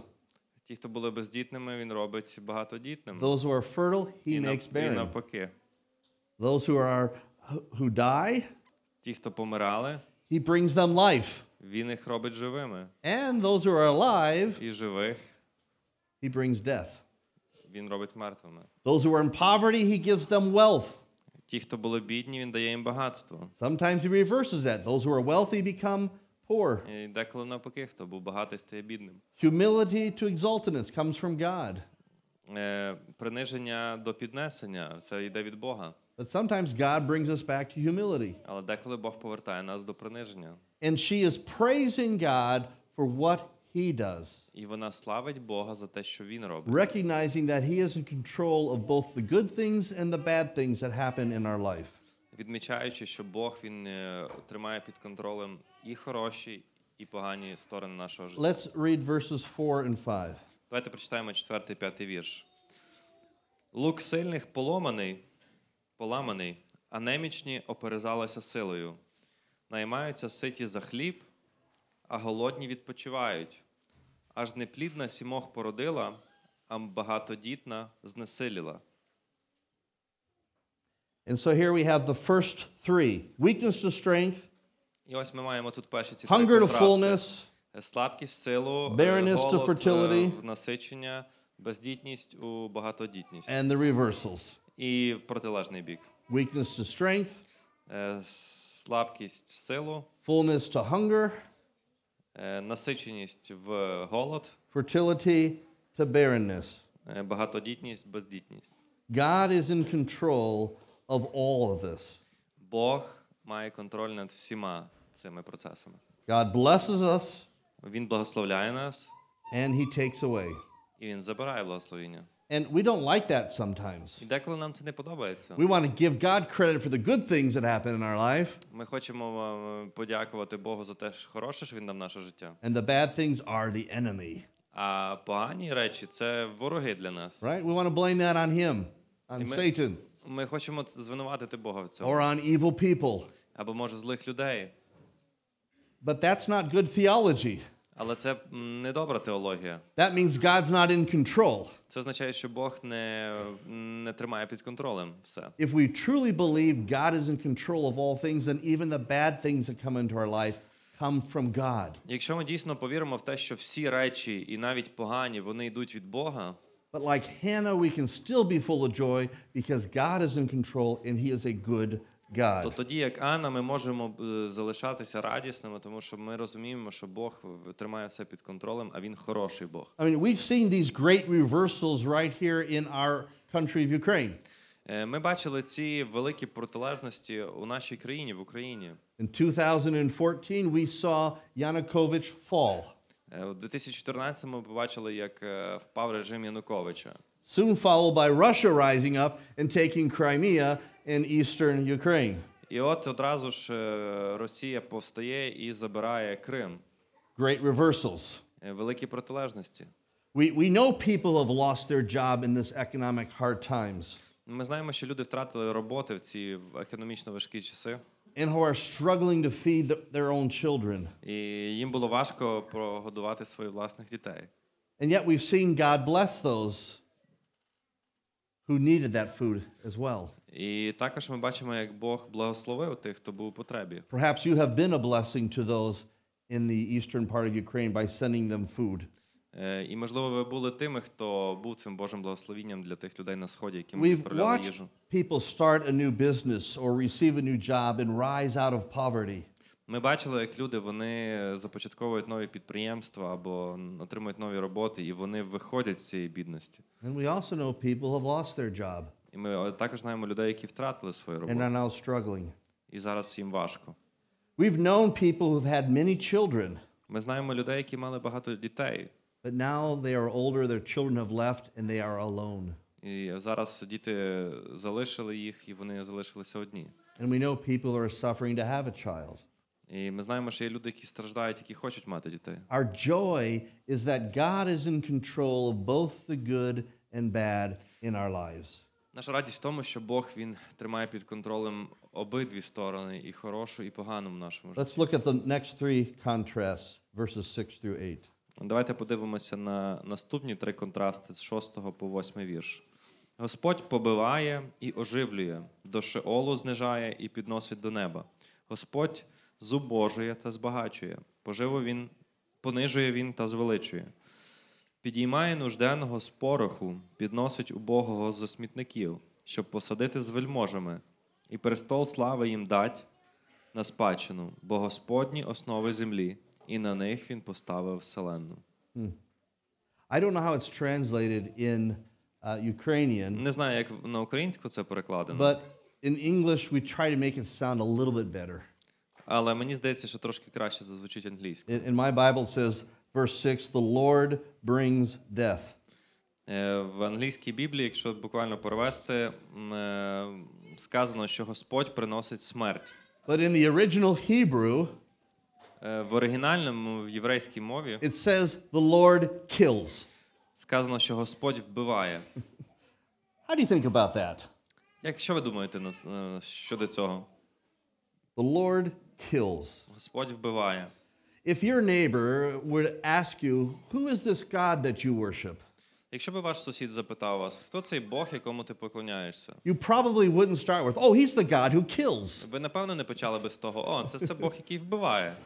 Speaker 2: Ті, хто були бездітними, він робить багатодітними.
Speaker 1: Those who are fertile, he
Speaker 2: І, нав-
Speaker 1: makes
Speaker 2: і
Speaker 1: barren.
Speaker 2: навпаки.
Speaker 1: Those who are who die,
Speaker 2: Ті, хто помирали,
Speaker 1: he brings them life.
Speaker 2: він їх робить живими.
Speaker 1: And those who are alive,
Speaker 2: І живих
Speaker 1: he brings death.
Speaker 2: він робить мертвими.
Speaker 1: Those who are in poverty, he gives them wealth.
Speaker 2: Ті, хто були бідні, він дає їм багатство.
Speaker 1: Sometimes he reverses that. Those who are wealthy become poor.
Speaker 2: І деколи навпаки, хто був багатий, стає бідним.
Speaker 1: Humility to exaltedness comes from God.
Speaker 2: Е, приниження до піднесення це йде від Бога.
Speaker 1: But sometimes God brings us back to humility.
Speaker 2: Але деколи Бог повертає нас до приниження.
Speaker 1: And she is praising God for what he does,
Speaker 2: І вона славить Бога за те, що він робить,
Speaker 1: recognizing that he is in control of both the good things and the bad things that happen in our life.
Speaker 2: відмічаючи, що Бог він е, тримає під контролем і хороші, і погані сторони нашого життя.
Speaker 1: Let's read verses 4 and 5.
Speaker 2: Давайте прочитаємо четвертий, п'ятий вірш. Лук сильних поломаний, поламаний, а немічні оперезалися силою. Наймаються ситі за хліб, а голодні відпочивають. Аж неплідна сімох породила, а багатодітна знесиліла.
Speaker 1: And so here we have the first three weakness to strength,
Speaker 2: І ось ми маємо тут перші ці три
Speaker 1: hunger to
Speaker 2: контрасти.
Speaker 1: fullness,
Speaker 2: Слабкість силу, е,
Speaker 1: Barrenness to
Speaker 2: голод,
Speaker 1: fertility.
Speaker 2: е, в насичення, бездітність у багатодітність.
Speaker 1: and the reversals
Speaker 2: І протилежний бік.
Speaker 1: weakness to strength,
Speaker 2: Е, Слабкість в силу,
Speaker 1: fullness to hunger,
Speaker 2: е, насиченість в голод,
Speaker 1: fertility to barrenness.
Speaker 2: е, багатодітність, бездітність.
Speaker 1: God is in control of all of this.
Speaker 2: Бог має контроль над всіма цими процесами.
Speaker 1: God blesses us
Speaker 2: Він благословляє нас
Speaker 1: and he takes away.
Speaker 2: і він забирає благословення.
Speaker 1: And we don't like that sometimes.
Speaker 2: І деколи нам це не подобається.
Speaker 1: We want to give God credit for the good things that happen in our life,
Speaker 2: Ми хочемо е, подякувати Богу за те, що хороше, що він дав наше життя.
Speaker 1: and the bad things are the enemy.
Speaker 2: А погані речі це вороги для нас.
Speaker 1: Right? We want to blame that on him, on
Speaker 2: Amen.
Speaker 1: Satan,
Speaker 2: Ми хочемо звинуватити Бога в цьому.
Speaker 1: or on evil people.
Speaker 2: Або може злих людей.
Speaker 1: But that's not good theology.
Speaker 2: Але це м, не добра теологія.
Speaker 1: That means God's not in control.
Speaker 2: Це означає, що Бог не, не тримає під контролем все.
Speaker 1: If we truly believe God is in control of all things, then even the bad things that come into our life come from God.
Speaker 2: Якщо ми дійсно повіримо в те, що всі речі, і навіть погані, вони йдуть від Бога,
Speaker 1: But like Hannah, we can still be full of joy because God is in control and He is a good
Speaker 2: то тоді, як Анна, ми можемо е, залишатися радісними, тому що ми розуміємо, що Бог тримає все під контролем, а він хороший Бог.
Speaker 1: I mean, we've seen these great reversals right here in our country of Ukraine.
Speaker 2: Е, Ми бачили ці великі протилежності у нашій країні, в Україні.
Speaker 1: In 2014, we saw Yanukovych fall.
Speaker 2: Е, У 2014 ми побачили, як впав режим Януковича.
Speaker 1: soon followed by Russia rising up and taking Crimea in eastern Ukraine.
Speaker 2: І от одразу ж е, Росія повстає і забирає Крим.
Speaker 1: Great reversals.
Speaker 2: Е, Великі протилежності.
Speaker 1: We, we know people have lost their job in this economic hard times
Speaker 2: Ми знаємо, що люди втратили роботи в ці економічно важкі часи,
Speaker 1: and who are struggling to feed the, their own children.
Speaker 2: і їм було важко прогодувати своїх власних дітей.
Speaker 1: And yet we've seen God bless those who needed that food as well.
Speaker 2: І також ми бачимо, як Бог благословив тих, хто був у потребі.
Speaker 1: Perhaps you have been a blessing to those in the eastern part of Ukraine by sending them food.
Speaker 2: Е, І можливо, ви були тими, хто був цим Божим благословінням для тих людей на сході, яким
Speaker 1: We've
Speaker 2: відправляли
Speaker 1: watched
Speaker 2: їжу.
Speaker 1: people start a new business or receive a new job and rise out of poverty.
Speaker 2: Ми бачили, як люди вони започатковують нові підприємства або отримують нові роботи, і вони виходять з цієї бідності.
Speaker 1: And we also know people have lost their job
Speaker 2: І ми е, також знаємо людей, які втратили свою
Speaker 1: and are now struggling.
Speaker 2: і зараз їм важко.
Speaker 1: We've known people who've had many children,
Speaker 2: Ми знаємо людей, які мали багато дітей,
Speaker 1: but now they are older, their children have left, and they are alone.
Speaker 2: і зараз діти залишили їх, і вони залишилися одні.
Speaker 1: And we know people are suffering to have a child.
Speaker 2: І ми знаємо, що є люди, які страждають, які хочуть мати дітей.
Speaker 1: Our joy is that God is in control of both the good and bad in our lives.
Speaker 2: Наша радість в тому, що Бог він тримає під контролем обидві сторони, і хорошу, і погану в нашому житті.
Speaker 1: Let's look at the next three contrasts, verses 6 through 8.
Speaker 2: Давайте подивимося на наступні три контрасти з 6 по 8 вірш. Господь побиває і оживлює, до Шеолу знижає і підносить до неба. Господь зубожує та збагачує, поживу він, понижує він та звеличує. Підіймає нужденного з пороху, підносить убогого зо смітників, щоб посадити з вельможами, і престол слави їм дать на спадщину, бо Господні основи землі, і на них він поставив вселенну.
Speaker 1: I don't know how it's translated in uh, Ukrainian,
Speaker 2: Не знаю, як на українську це перекладено,
Speaker 1: but in English, we try to make it sound a little bit better.
Speaker 2: Але мені здається, що трошки краще зазвучить англійською.
Speaker 1: In, my Bible, says, verse 6, the Lord brings death.
Speaker 2: Е, В англійській Біблії, якщо буквально перевести, е, сказано, що Господь приносить смерть.
Speaker 1: But in the original Hebrew,
Speaker 2: Е, В оригінальному в єврейській мові
Speaker 1: it says, the Lord kills.
Speaker 2: сказано, що Господь вбиває.
Speaker 1: How do you think about that?
Speaker 2: Як що ви думаєте щодо цього?
Speaker 1: The Lord kills.
Speaker 2: Господь вбиває.
Speaker 1: If your neighbor would ask you, who is this God that you worship?
Speaker 2: Якщо би ваш сусід запитав вас, хто цей Бог, якому ти поклоняєшся,
Speaker 1: You probably wouldn't start with, oh, he's the God who kills.
Speaker 2: ви напевно не почали би з того, о, це це Бог, який вбиває.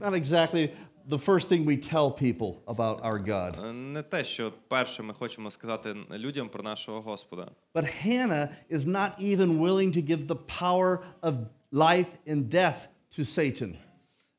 Speaker 1: Not exactly the first thing we tell people about our God.
Speaker 2: Е, Не те, що перше ми хочемо сказати людям про нашого Господа.
Speaker 1: But Hannah is not even willing to give the power of life and death to Satan.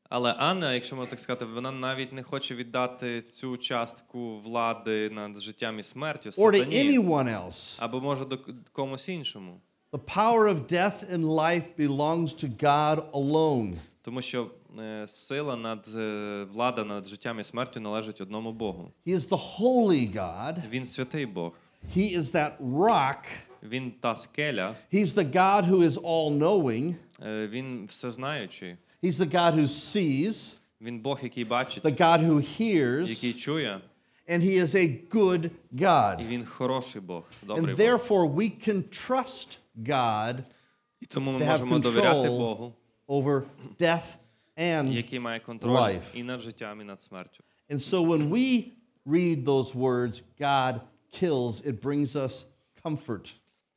Speaker 2: Але Анна, якщо можна так сказати, вона навіть не хоче віддати цю частку влади над життям і смертю
Speaker 1: or to
Speaker 2: сатані,
Speaker 1: anyone else.
Speaker 2: або може до к- комусь іншому.
Speaker 1: The power of death and life belongs to God alone.
Speaker 2: Тому що е, сила над е, влада над життям і смертю належить одному Богу.
Speaker 1: He is the holy God.
Speaker 2: Він святий Бог.
Speaker 1: He is that rock.
Speaker 2: Він та скеля,
Speaker 1: He's the God who is all knowing.
Speaker 2: е, він всезнаючий.
Speaker 1: He's the God who sees,
Speaker 2: Він Бог, який бачить,
Speaker 1: the God who hears,
Speaker 2: який чує,
Speaker 1: and He is a good
Speaker 2: і
Speaker 1: God.
Speaker 2: він хороший Бог,
Speaker 1: And
Speaker 2: добрий Бог.
Speaker 1: therefore, we can trust God
Speaker 2: І тому ми
Speaker 1: to have
Speaker 2: можемо довіряти
Speaker 1: control
Speaker 2: Богу,
Speaker 1: over death and
Speaker 2: який має контроль
Speaker 1: life.
Speaker 2: і над життям, і над смертю.
Speaker 1: And so when we read those words, God kills, it brings us comfort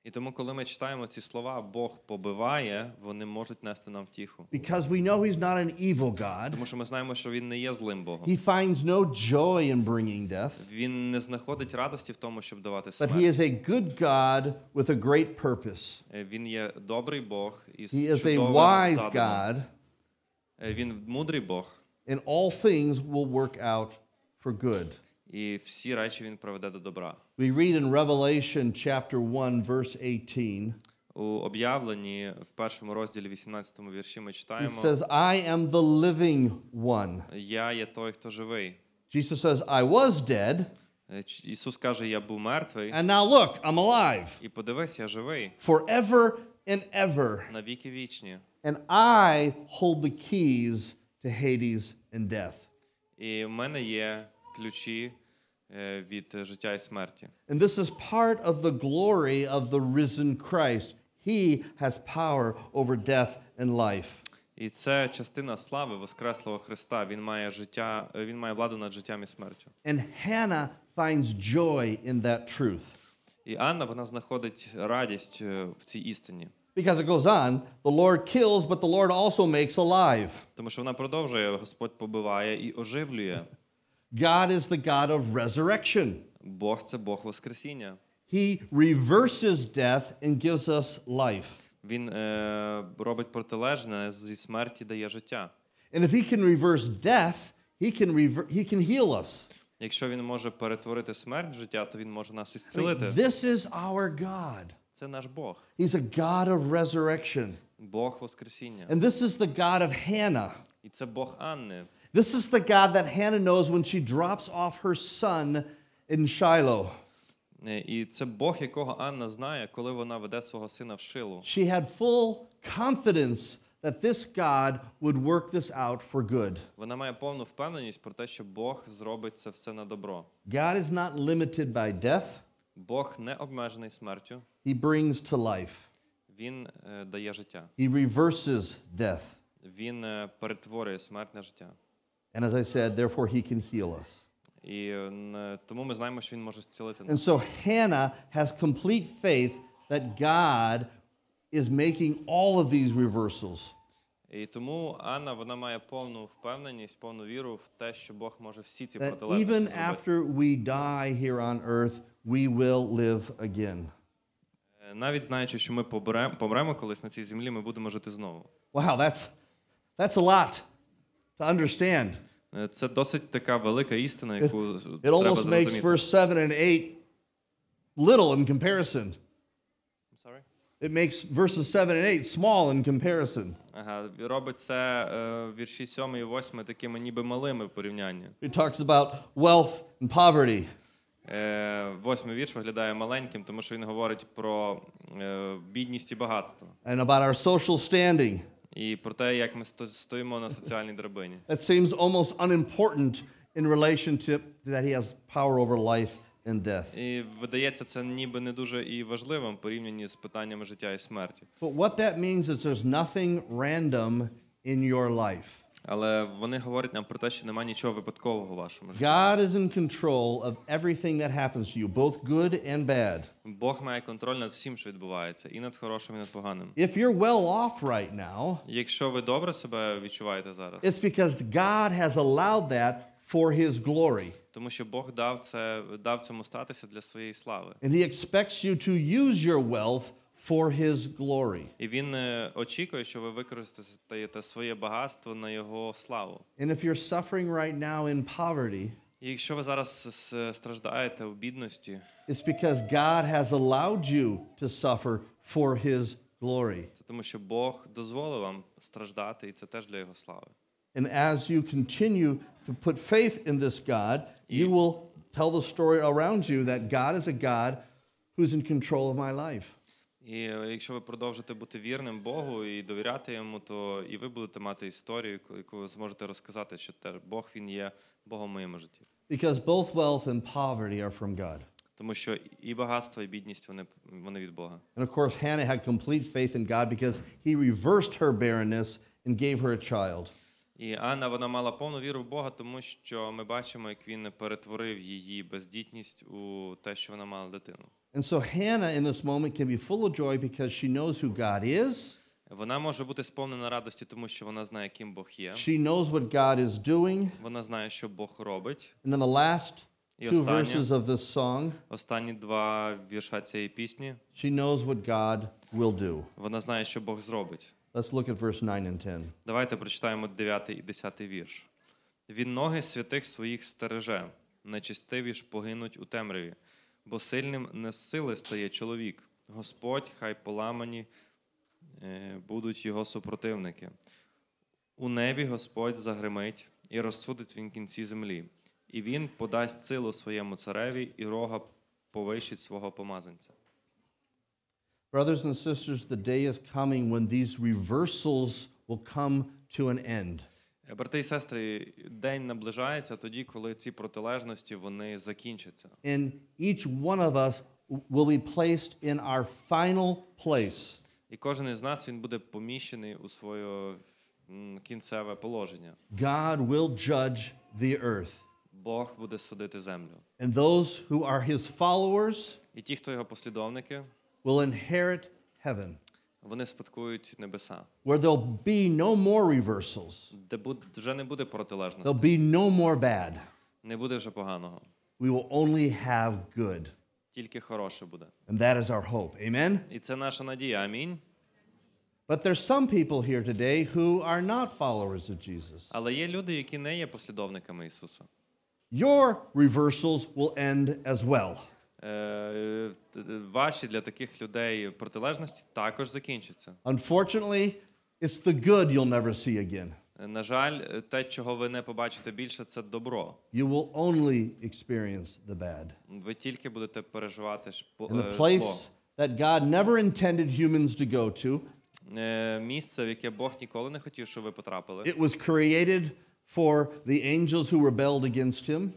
Speaker 2: І тому, коли ми читаємо ці слова, Бог побиває, вони можуть нести нам втіху.
Speaker 1: because we know He's not an evil God.
Speaker 2: Тому що ми знаємо, що він не є злим Богом.
Speaker 1: He finds no joy in bringing death,
Speaker 2: Він не знаходить радості в тому, щоб давати
Speaker 1: but
Speaker 2: смерть.
Speaker 1: He is a good God with a great purpose.
Speaker 2: Е, Він є добрий Бог із
Speaker 1: He is a
Speaker 2: чудовим
Speaker 1: wise
Speaker 2: задумом.
Speaker 1: God,
Speaker 2: Е, Він мудрий Бог,
Speaker 1: and all things will work out for good.
Speaker 2: і всі речі він приведе до добра.
Speaker 1: We read in Revelation chapter 1 verse 18.
Speaker 2: У об'явленні в першому розділі 18 вірші ми
Speaker 1: It
Speaker 2: читаємо:
Speaker 1: says, "I am the living one."
Speaker 2: Я є той, хто живий.
Speaker 1: Jesus says, "I was dead,
Speaker 2: Е, Ч- Ісус каже: Я був мертвий,
Speaker 1: and now look, I'm alive
Speaker 2: і подивись, я живий
Speaker 1: forever and ever,
Speaker 2: на віки вічні.
Speaker 1: and I hold the keys to Hades and death."
Speaker 2: І в мене є ключі е, від е, життя і смерті.
Speaker 1: And this is part of the glory of the risen Christ. He has power over death and life.
Speaker 2: І це частина слави Воскреслого Христа. Він має життя, е, він має владу над життям і смертю.
Speaker 1: And Hannah finds joy in that truth.
Speaker 2: І Анна вона знаходить радість е, в цій істині,
Speaker 1: Because it goes on, the Lord kills, but the Lord also makes alive.
Speaker 2: тому що вона продовжує Господь побиває і оживлює.
Speaker 1: God is the God of resurrection.
Speaker 2: Бог це Бог Воскресіння.
Speaker 1: He reverses death and gives us life.
Speaker 2: Він е, робить протилежне зі смерті дає життя.
Speaker 1: And if he can reverse death, he can rever- he can heal us.
Speaker 2: Якщо він може перетворити смерть в життя, то він може нас
Speaker 1: I mean,
Speaker 2: ісцілити.
Speaker 1: this is our God.
Speaker 2: Це наш Бог,
Speaker 1: He's a God of resurrection.
Speaker 2: Бог Воскресіння.
Speaker 1: And this is the God of Hannah.
Speaker 2: І це Бог Анни.
Speaker 1: This is the God that Hannah knows when she drops off her son in Shiloh.
Speaker 2: Е, І це Бог, якого Анна знає, коли вона веде свого сина в шилу.
Speaker 1: She had full confidence that this God would work this out for good.
Speaker 2: Вона має повну впевненість про те, що Бог зробить це все на добро.
Speaker 1: God is not limited by death,
Speaker 2: Бог не обмежений смертю,
Speaker 1: He brings to life,
Speaker 2: Він е, дає життя.
Speaker 1: He reverses death.
Speaker 2: Він е, перетворює смерть на життя.
Speaker 1: And as I said, therefore, He can heal us.
Speaker 2: І е, н- тому ми знаємо, що він може зцілити
Speaker 1: And
Speaker 2: нас.
Speaker 1: so Hannah has complete faith that God is making all of these reversals.
Speaker 2: І тому Анна вона має повну впевненість, повну віру в те, що Бог може всі ці
Speaker 1: That
Speaker 2: протилежності
Speaker 1: even
Speaker 2: зробити.
Speaker 1: after we die here on earth, we will live again.
Speaker 2: Е, Навіть знаючи, що ми поберем- помремо колись на цій землі, ми будемо жити знову.
Speaker 1: Wow, that's, that's a lot to understand.
Speaker 2: Е, Це досить така велика істина, яку
Speaker 1: It
Speaker 2: треба
Speaker 1: almost makes
Speaker 2: зрозуміти.
Speaker 1: verse 7 and 8 little in comparison.
Speaker 2: I'm sorry?
Speaker 1: It makes verses 7 and 8 small in comparison.
Speaker 2: Ага, робить це е, вірші 7 і 8 такими ніби малими в порівнянні.
Speaker 1: It talks about wealth and poverty.
Speaker 2: Е, восьмий вірш виглядає маленьким, тому що він говорить про е, бідність і багатство.
Speaker 1: and about our social standing.
Speaker 2: І про те, як ми сто- стоїмо на соціальній драбині.
Speaker 1: That seems almost unimportant in relationship that he has power over life and death.
Speaker 2: І видається, це ніби не дуже і важливим в порівнянні з питаннями життя і смерті.
Speaker 1: But what that means is there's nothing random in your life.
Speaker 2: Але вони говорять нам про те, що немає нічого випадкового в вашому житті.
Speaker 1: God is in control of everything that happens to you, both good and bad.
Speaker 2: Бог має контроль над всім, що відбувається, і над хорошим, і над поганим.
Speaker 1: If you're well off right now,
Speaker 2: Якщо ви добре себе відчуваєте зараз,
Speaker 1: it's because God has allowed that for his glory.
Speaker 2: тому що Бог дав це дав цьому статися для своєї слави.
Speaker 1: And he expects you to use your wealth for his glory.
Speaker 2: І він е, очікує, що ви використаєте своє багатство на його славу.
Speaker 1: And if you're suffering right now in poverty,
Speaker 2: І якщо ви зараз с- страждаєте у бідності,
Speaker 1: It's because God has allowed you to suffer for His glory.
Speaker 2: це тому, що Бог дозволив вам страждати, і це теж для його слави.
Speaker 1: And as you continue to put faith in this God, you will tell the story around you that God is a God who's in control of my life.
Speaker 2: І е, якщо ви продовжите бути вірним Богу і довіряти йому, то і ви будете мати історію, яку- яку ви зможете розказати, що теж Бог він є Богом в моєму житті.
Speaker 1: Because both wealth and poverty are from God.
Speaker 2: Тому що і багатство, і бідність вони, вони від Бога.
Speaker 1: And of course, Hannah had complete faith in God because He reversed her barrenness and gave her a child.
Speaker 2: І Анна вона мала повну віру в Бога, тому що ми бачимо, як він перетворив її бездітність у те, що вона мала дитину.
Speaker 1: And so Hannah in this moment can be full of joy because she knows who God is.
Speaker 2: Вона може бути сповнена радості, тому що вона знає, ким Бог є.
Speaker 1: She knows what God is doing.
Speaker 2: Вона знає, що Бог робить.
Speaker 1: And then the last
Speaker 2: І
Speaker 1: two
Speaker 2: останнє.
Speaker 1: verses of this song,
Speaker 2: Останні два вірша цієї пісні.
Speaker 1: she knows what God will do.
Speaker 2: Вона знає, що Бог зробить.
Speaker 1: Let's look at verse 9 and 10.
Speaker 2: Давайте прочитаємо 9 і 10 вірш. Він ноги святих своїх стереже, нечистиві ж погинуть у темряві, бо сильним не з сили стає чоловік. Господь, хай поламані е, будуть його супротивники. У небі Господь загримить і розсудить він кінці землі, і він подасть силу своєму цареві, і рога повищить свого помазанця.
Speaker 1: Brothers and sisters, the day is coming when these reversals will come to an end.
Speaker 2: Е, Брати і сестри, день наближається тоді, коли ці протилежності вони закінчаться.
Speaker 1: And each one of us will be placed in our final place.
Speaker 2: І кожен із нас він буде поміщений у своє кінцеве положення.
Speaker 1: God will judge the earth.
Speaker 2: Бог буде судити землю.
Speaker 1: And those who are his followers
Speaker 2: І ті, хто його послідовники,
Speaker 1: will inherit heaven,
Speaker 2: вони спадкують небеса,
Speaker 1: where there'll be no more reversals.
Speaker 2: де буд- вже не буде протилежності,
Speaker 1: There'll be no more bad.
Speaker 2: не буде вже поганого,
Speaker 1: We will only have good.
Speaker 2: тільки хороше буде.
Speaker 1: And that is our hope. Amen?
Speaker 2: І це наша надія. Амінь.
Speaker 1: But there's some people here today who are not followers of Jesus.
Speaker 2: Але є люди, які не є послідовниками Ісуса.
Speaker 1: Your reversals will end as well.
Speaker 2: Е, т- т- Ваші для таких людей протилежності також закінчаться.
Speaker 1: Unfortunately, it's the good you'll never see again.
Speaker 2: Е, На жаль, е, те, чого ви не побачите більше, це добро.
Speaker 1: You will only experience the bad.
Speaker 2: Ви тільки будете переживати
Speaker 1: And the
Speaker 2: е, зло.
Speaker 1: place that God never intended humans to go to,
Speaker 2: Е, Місце, в яке Бог ніколи не хотів, щоб ви потрапили.
Speaker 1: it was created for the angels who rebelled against him.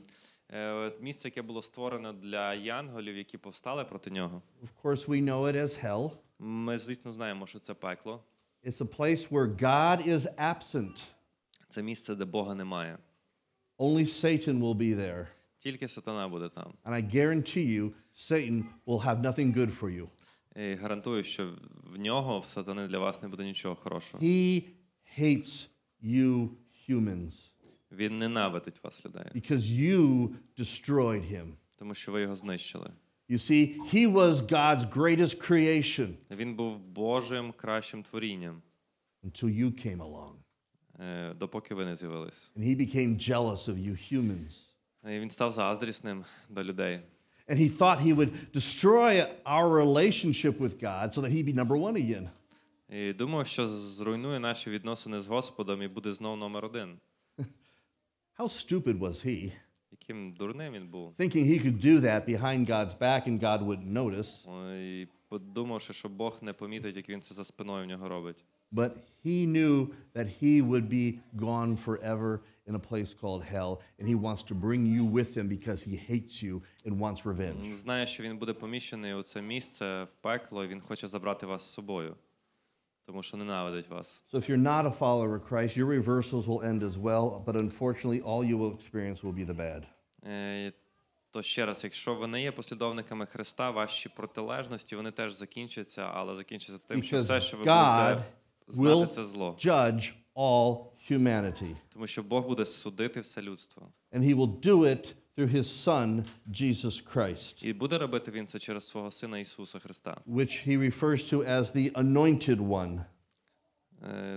Speaker 2: Е, Місце, яке було створено для янголів, які повстали проти нього.
Speaker 1: Of course, we know it as hell.
Speaker 2: Ми, звісно, знаємо, що це пекло.
Speaker 1: It's a place where God is absent.
Speaker 2: Це місце, де Бога немає.
Speaker 1: Only Satan will be there.
Speaker 2: Тільки сатана буде там.
Speaker 1: And I guarantee you, Satan will have nothing good for you.
Speaker 2: І гарантую, що в нього, в сатани, для вас не буде нічого хорошого.
Speaker 1: He hates you humans
Speaker 2: Він ненавидить вас, людей,
Speaker 1: because you destroyed him.
Speaker 2: тому що ви його знищили.
Speaker 1: You see, he was God's greatest creation
Speaker 2: Він був Божим кращим творінням,
Speaker 1: until you came along.
Speaker 2: е, допоки ви не з'явились.
Speaker 1: And he became jealous of you humans.
Speaker 2: І він став заздрісним до людей.
Speaker 1: And he thought he would destroy our relationship with God so that he'd be number one again.
Speaker 2: І думав, що зруйнує наші відносини з Господом і буде знов номер один.
Speaker 1: How stupid was he,
Speaker 2: Яким дурним він був.
Speaker 1: thinking he could do that behind God's back and God wouldn't notice.
Speaker 2: О, І подумавши, що Бог не помітить, як він це за спиною в нього робить.
Speaker 1: But he knew that he would be gone forever in a place called hell, and he wants to bring you with him because he hates you and wants revenge.
Speaker 2: Він знає, що він буде поміщений у це місце в пекло, і він хоче забрати вас з собою, тому що ненавидить вас.
Speaker 1: So if you're not a follower of Christ, your reversals will end as well, but unfortunately, all you will experience will be the bad.
Speaker 2: Е, То ще раз, якщо ви не є послідовниками Христа, ваші протилежності вони теж закінчаться, але закінчаться тим, що
Speaker 1: Because
Speaker 2: все, що ви
Speaker 1: God
Speaker 2: будете знати,
Speaker 1: will
Speaker 2: це зло.
Speaker 1: judge all humanity,
Speaker 2: Тому що Бог буде судити все людство.
Speaker 1: and he will do it through his son Jesus Christ.
Speaker 2: І буде робити він це через свого сина Ісуса Христа.
Speaker 1: Which he refers to as the anointed one.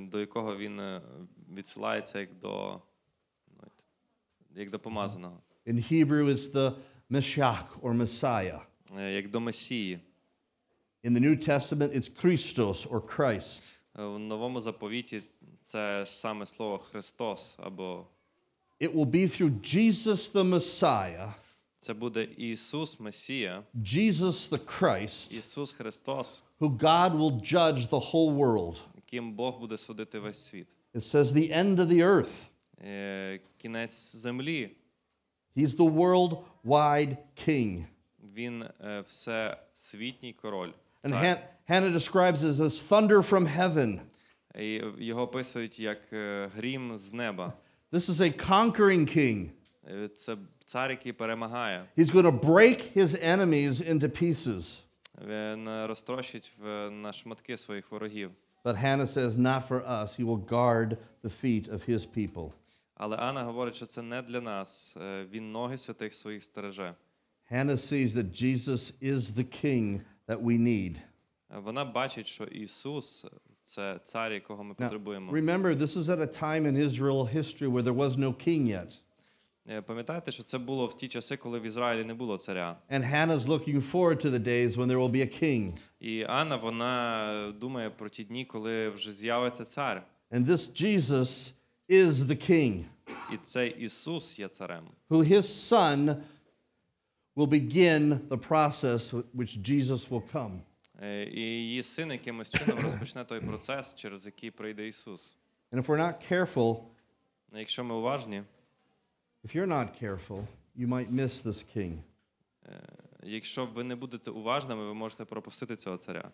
Speaker 2: До якого він відсилається як до як до помазаного.
Speaker 1: In Hebrew it's the Mashiach or Messiah.
Speaker 2: Як до Месії.
Speaker 1: In the New Testament it's Christos or Christ.
Speaker 2: В Новому заповіті це саме слово Христос або
Speaker 1: It will be through Jesus the Messiah,
Speaker 2: це буде Ісус Месія,
Speaker 1: Jesus the Christ,
Speaker 2: Ісус Христос,
Speaker 1: who God will judge the whole world.
Speaker 2: яким Бог буде судити весь світ.
Speaker 1: It says the end of the earth.
Speaker 2: Е, Кінець землі.
Speaker 1: He's the worldwide king.
Speaker 2: Він е, всесвітній король.
Speaker 1: And
Speaker 2: цар.
Speaker 1: Han- Hannah describes it as thunder from heaven.
Speaker 2: І його описують як е, грім з неба.
Speaker 1: This is a conquering king.
Speaker 2: Е, Це цар, який перемагає.
Speaker 1: He's going to break his enemies into pieces.
Speaker 2: Він е, розтрощить в- на шматки своїх ворогів.
Speaker 1: But Hannah says, not for us. He will guard the feet of his people.
Speaker 2: Але Анна говорить, що це не для нас. Е, Він ноги святих своїх стереже.
Speaker 1: Hannah sees that Jesus is the king that we need.
Speaker 2: Е, Вона бачить, що Ісус це цар, якого ми
Speaker 1: Now,
Speaker 2: потребуємо.
Speaker 1: remember, this is at a time in Israel history where there was no king yet.
Speaker 2: Е, Пам'ятаєте, що це було в ті часи, коли в Ізраїлі не було царя.
Speaker 1: And Hannah's looking forward to the days when there will be a king.
Speaker 2: І Анна вона думає про ті дні, коли вже з'явиться цар.
Speaker 1: And this Jesus is the king,
Speaker 2: І цей Ісус є царем,
Speaker 1: who his son will begin the process wh- which Jesus will come.
Speaker 2: Е, і її син якимось чином розпочне той процес, через який прийде Ісус.
Speaker 1: And if we're not careful,
Speaker 2: Ну, Якщо ми уважні,
Speaker 1: if you're not careful, you might miss this king.
Speaker 2: е, якщо ви не будете уважними, ви можете пропустити цього царя.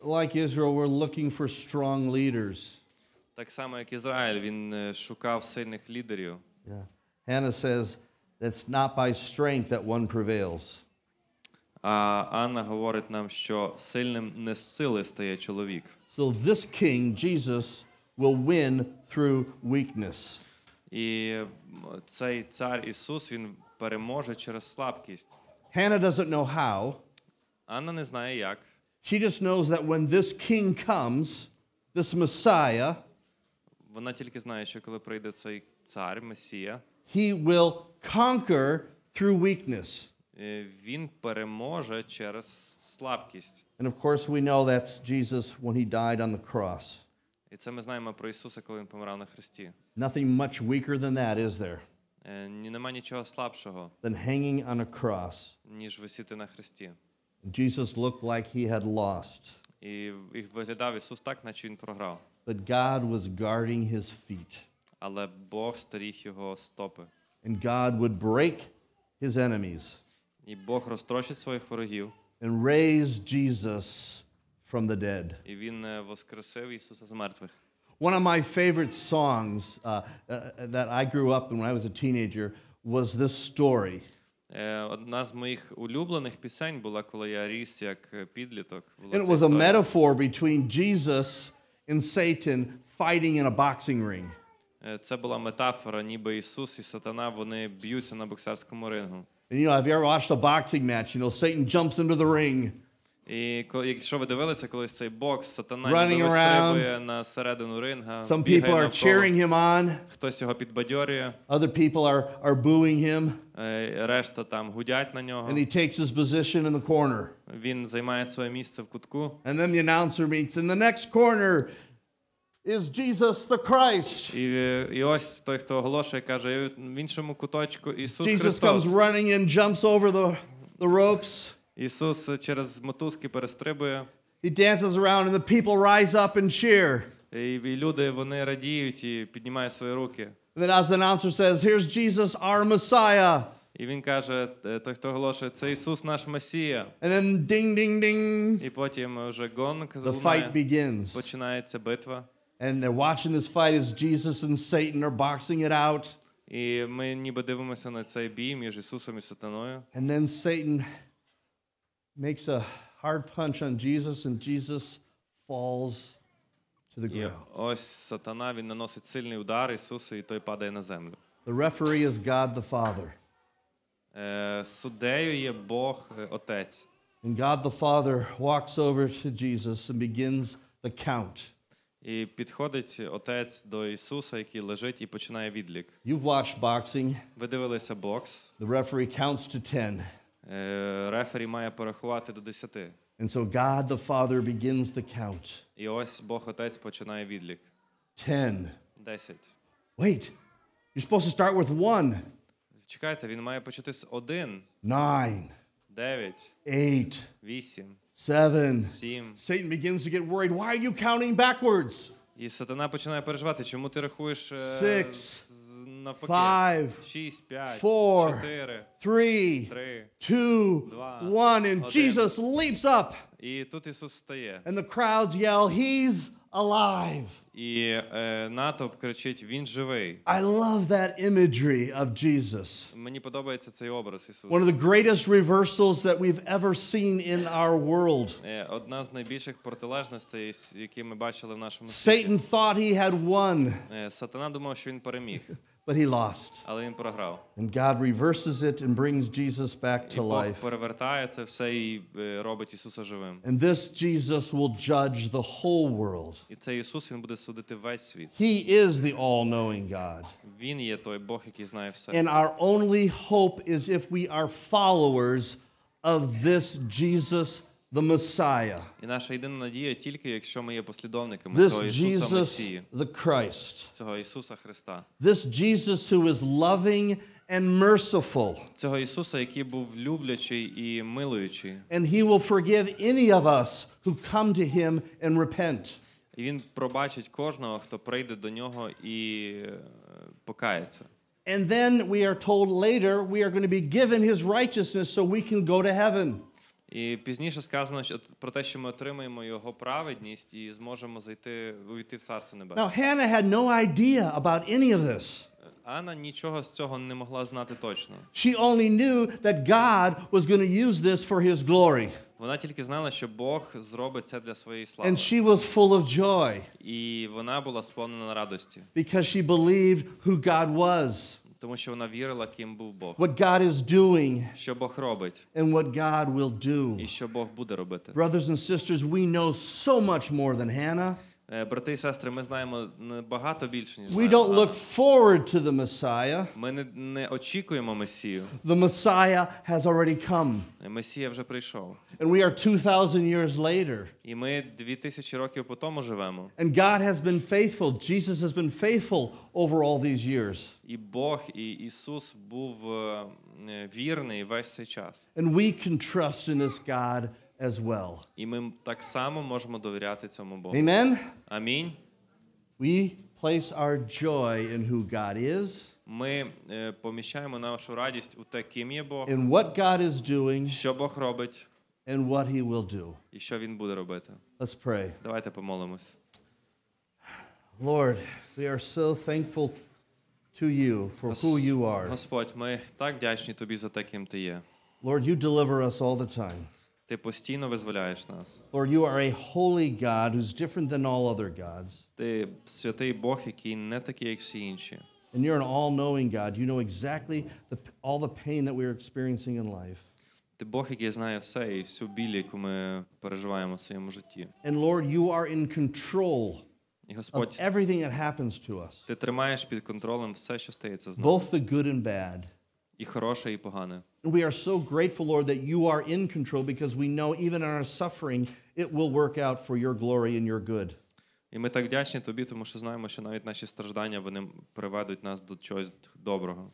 Speaker 1: Like Israel, we're looking for strong leaders.
Speaker 2: Так само, як Ізраїль, він е, шукав сильних лідерів.
Speaker 1: Yeah. Hannah says, It's not by strength that one prevails.
Speaker 2: А Анна говорить нам, що сильним не з сили стає чоловік.
Speaker 1: So this king, Jesus, will win through weakness.
Speaker 2: І м, цей цар Ісус він переможе через слабкість.
Speaker 1: Hannah doesn't know how.
Speaker 2: Анна не знає як.
Speaker 1: She just knows that when this king comes, this Messiah,
Speaker 2: Вона тільки знає, що коли прийде цей цар, Месія,
Speaker 1: he will conquer through weakness.
Speaker 2: е, він переможе через слабкість.
Speaker 1: And of course, we know that's Jesus when he died on the cross.
Speaker 2: І це ми знаємо про Ісуса, коли він помирав на хресті.
Speaker 1: Nothing much weaker than that, is there?
Speaker 2: Е, ні- Нема нічого слабшого,
Speaker 1: Than hanging on a cross.
Speaker 2: ніж висіти на хресті.
Speaker 1: Jesus looked like he had lost,
Speaker 2: І і виглядав Ісус так, наче він програв.
Speaker 1: but God was guarding his feet.
Speaker 2: Але Бог стеріг його стопи.
Speaker 1: And God would break his enemies
Speaker 2: І Бог розтрощить своїх ворогів,
Speaker 1: and raise Jesus from the dead.
Speaker 2: і Він е, воскресив Ісуса з мертвих.
Speaker 1: One of my favorite songs uh, uh, that I grew up in when I was a teenager was this story.
Speaker 2: Е, Одна з моїх улюблених пісень була, коли я ріс як е, підліток. Була
Speaker 1: And it
Speaker 2: ця
Speaker 1: was a
Speaker 2: історія.
Speaker 1: metaphor between Jesus and Satan fighting in a boxing ring.
Speaker 2: Е, Це була метафора, ніби Ісус і Сатана вони б'ються на боксерському рингу.
Speaker 1: And you know, have you ever watched a boxing match? You know, Satan jumps into the ring,
Speaker 2: І ко- якщо ви дивилися колись цей бокс, Сатана
Speaker 1: Running
Speaker 2: ніби
Speaker 1: around.
Speaker 2: вистрибує на середину ринга,
Speaker 1: some
Speaker 2: бігає
Speaker 1: people are
Speaker 2: навколо.
Speaker 1: cheering him on,
Speaker 2: хтось його підбадьорює,
Speaker 1: other people are, are booing him,
Speaker 2: е, решта там гудять на нього.
Speaker 1: and he takes his position in the corner.
Speaker 2: Він займає своє місце в кутку.
Speaker 1: And then the announcer meets, in the next corner is Jesus the Christ.
Speaker 2: І, е, і ось той, хто оголошує, каже, «І в іншому куточку Ісус
Speaker 1: Jesus
Speaker 2: Христос.
Speaker 1: comes running in, jumps over the, the ropes.
Speaker 2: Ісус через мотузки перестрибує.
Speaker 1: He dances around, and the people rise up and cheer.
Speaker 2: І, і люди вони радіють і піднімають свої руки.
Speaker 1: And then, as the announcer says, Here's Jesus, our Messiah.
Speaker 2: І він каже: е, той, хто оголошує, це Ісус наш Месія.
Speaker 1: And then, ding, ding, ding,
Speaker 2: І потім вже гонг
Speaker 1: the
Speaker 2: залунає,
Speaker 1: fight begins.
Speaker 2: починається битва.
Speaker 1: And they're watching this fight as Jesus and Satan are boxing it out.
Speaker 2: І ми ніби дивимося на цей бій між Ісусом і Сатаною.
Speaker 1: And then Satan makes a hard punch on Jesus, and Jesus falls to the
Speaker 2: І
Speaker 1: ground.
Speaker 2: ось Сатана він наносить сильний удар Ісусу, і той падає на землю.
Speaker 1: The referee is God the Father.
Speaker 2: Е, Суддею є Бог е, Отець.
Speaker 1: And God the Father walks over to Jesus and begins the count.
Speaker 2: І підходить отець до Ісуса, який лежить, і починає відлік.
Speaker 1: You've watched boxing.
Speaker 2: Ви дивилися бокс.
Speaker 1: The referee counts to 10.
Speaker 2: Е, Рефері має порахувати до 10.
Speaker 1: And so God the Father begins the count.
Speaker 2: І ось Бог Отець починає відлік.
Speaker 1: 10.
Speaker 2: 10.
Speaker 1: Wait, you're supposed to start with 1,
Speaker 2: Чекайте, він має почати з 1,
Speaker 1: 9,
Speaker 2: 9,
Speaker 1: 8,
Speaker 2: 8,
Speaker 1: 7.
Speaker 2: 7.
Speaker 1: Satan begins to get worried. Why are you counting backwards?
Speaker 2: І сатана починає переживати, чому ти рахуєш е,
Speaker 1: Six,
Speaker 2: з- навпаки.
Speaker 1: five,
Speaker 2: 6, 5,
Speaker 1: four,
Speaker 2: 4,
Speaker 1: 3,
Speaker 2: 3.
Speaker 1: 2,
Speaker 2: Два,
Speaker 1: 1. And
Speaker 2: один.
Speaker 1: Jesus leaps up,
Speaker 2: І тут Ісус стає.
Speaker 1: and the crowds yell, He's alive.
Speaker 2: І е, натовп кричить: Він живий.
Speaker 1: I love that imagery of Jesus.
Speaker 2: Мені подобається цей образ Ісуса.
Speaker 1: One of the greatest reversals that we've ever seen in our world.
Speaker 2: Е, Одна з найбільших протилежностей, с- які ми бачили в нашому світі.
Speaker 1: Satan thought he had won,
Speaker 2: Е, Сатана думав, що він переміг,
Speaker 1: but he lost.
Speaker 2: але він програв.
Speaker 1: And God reverses it and brings Jesus back
Speaker 2: І
Speaker 1: to
Speaker 2: Бог
Speaker 1: life.
Speaker 2: перевертає це все і е, робить Ісуса живим.
Speaker 1: And this Jesus will judge the whole world. world.
Speaker 2: І цей Ісус він буде судити весь світ.
Speaker 1: He is the all knowing God.
Speaker 2: Він є той Бог, який знає все.
Speaker 1: And our only hope is if we are followers of this Jesus, the Messiah,
Speaker 2: І наша єдина надія тільки якщо ми є послідовниками
Speaker 1: this
Speaker 2: цього Ісуса
Speaker 1: Jesus,
Speaker 2: Месії,
Speaker 1: the Christ,
Speaker 2: цього Ісуса Христа,
Speaker 1: this Jesus who is loving and merciful,
Speaker 2: цього Ісуса, який був люблячий і милуючий.
Speaker 1: and He will forgive any of us who come to Him and repent.
Speaker 2: І він пробачить кожного, хто прийде до нього і е, покається.
Speaker 1: And then we are told later we are going to be given His righteousness so we can go to heaven.
Speaker 2: І пізніше сказано що, про те, що ми отримаємо його праведність і зможемо зайти увійти в царство небесне.
Speaker 1: Now, Hannah had no idea about any of this.
Speaker 2: Анна нічого з цього не могла знати точно.
Speaker 1: She only knew that God was going to use this for his glory.
Speaker 2: Вона тільки знала, що Бог зробить це для своєї слави.
Speaker 1: And she was full of joy
Speaker 2: І вона була сповнена радості,
Speaker 1: because she believed who God was,
Speaker 2: тому що вона вірила, ким був Бог,
Speaker 1: what God is doing,
Speaker 2: що Бог робить,
Speaker 1: and what God will
Speaker 2: і
Speaker 1: do.
Speaker 2: що Бог буде робити.
Speaker 1: Brothers and sisters, we know so much more than Hannah.
Speaker 2: Е, Брати і сестри, ми знаємо набагато більше, ніж
Speaker 1: We
Speaker 2: знає
Speaker 1: don't
Speaker 2: Анна.
Speaker 1: look forward to the Messiah.
Speaker 2: Ми не, не очікуємо Месію.
Speaker 1: The Messiah has already come.
Speaker 2: Месія вже прийшов.
Speaker 1: And we are 2,000 years later.
Speaker 2: І ми дві тисячі років по тому живемо.
Speaker 1: And God has been faithful. Jesus has been faithful over all these years.
Speaker 2: І Бог, і Ісус був е, е, вірний весь цей час.
Speaker 1: And we can trust in this God as well.
Speaker 2: І ми так само можемо довіряти цьому Богу.
Speaker 1: Amen?
Speaker 2: Амінь.
Speaker 1: We place our joy in who God is
Speaker 2: Ми е, поміщаємо нашу радість у те, ким є Бог,
Speaker 1: in what God is doing
Speaker 2: що Бог робить
Speaker 1: and what he will do.
Speaker 2: і що Він буде робити.
Speaker 1: Let's pray.
Speaker 2: Давайте помолимось.
Speaker 1: Lord, we are so thankful to you for who you are.
Speaker 2: Господь, ми так вдячні Тобі за те, ким Ти є.
Speaker 1: Lord, you deliver us all the time.
Speaker 2: Ти постійно визволяєш нас.
Speaker 1: Lord, you are a holy God who's different than all other gods.
Speaker 2: Ти святий Бог, який не такий, як всі інші.
Speaker 1: And you're an all knowing God. You know exactly the, all the pain that we're experiencing in life.
Speaker 2: Ти Бог, який знає все і всю біль, яку ми переживаємо в своєму житті.
Speaker 1: And Lord, you are in control
Speaker 2: І
Speaker 1: of
Speaker 2: Господь,
Speaker 1: everything that happens to us,
Speaker 2: ти тримаєш під контролем все, що стається з нами.
Speaker 1: both the good and bad.
Speaker 2: І хороше, і погане.
Speaker 1: We are so grateful, Lord, that you are in control because we know even in our suffering, it will work out for your glory and your good.
Speaker 2: І ми так вдячні тобі, тому що знаємо, що навіть наші страждання вони приведуть нас до чогось доброго.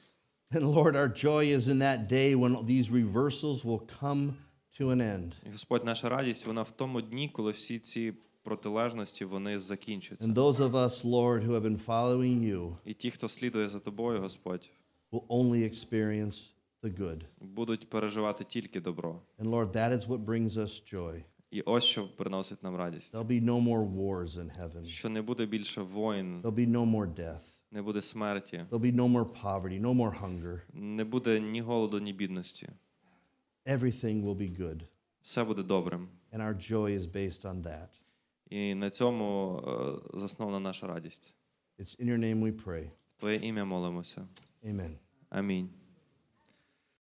Speaker 1: And Lord, our joy is in that day when these reversals will come to an end.
Speaker 2: І Господь, наша радість, вона в тому дні, коли всі ці протилежності вони закінчаться.
Speaker 1: And those of us, Lord, who have been following you
Speaker 2: І ті, хто слідує за тобою, Господь,
Speaker 1: will only experience the good.
Speaker 2: будуть переживати тільки добро.
Speaker 1: And Lord, that is what brings us joy.
Speaker 2: І ось що приносить нам радість.
Speaker 1: There'll be no more wars in heaven.
Speaker 2: Що не буде більше воїн,
Speaker 1: There'll be no more death.
Speaker 2: не буде смерті,
Speaker 1: There'll be no more poverty, no more hunger.
Speaker 2: не буде ні голоду, ні бідності.
Speaker 1: Everything will be good.
Speaker 2: Все буде добрим.
Speaker 1: And our joy is based on that.
Speaker 2: І на цьому е, заснована наша радість.
Speaker 1: It's in your name we pray.
Speaker 2: В Твоє ім'я молимося.
Speaker 1: Amen.
Speaker 2: Амінь.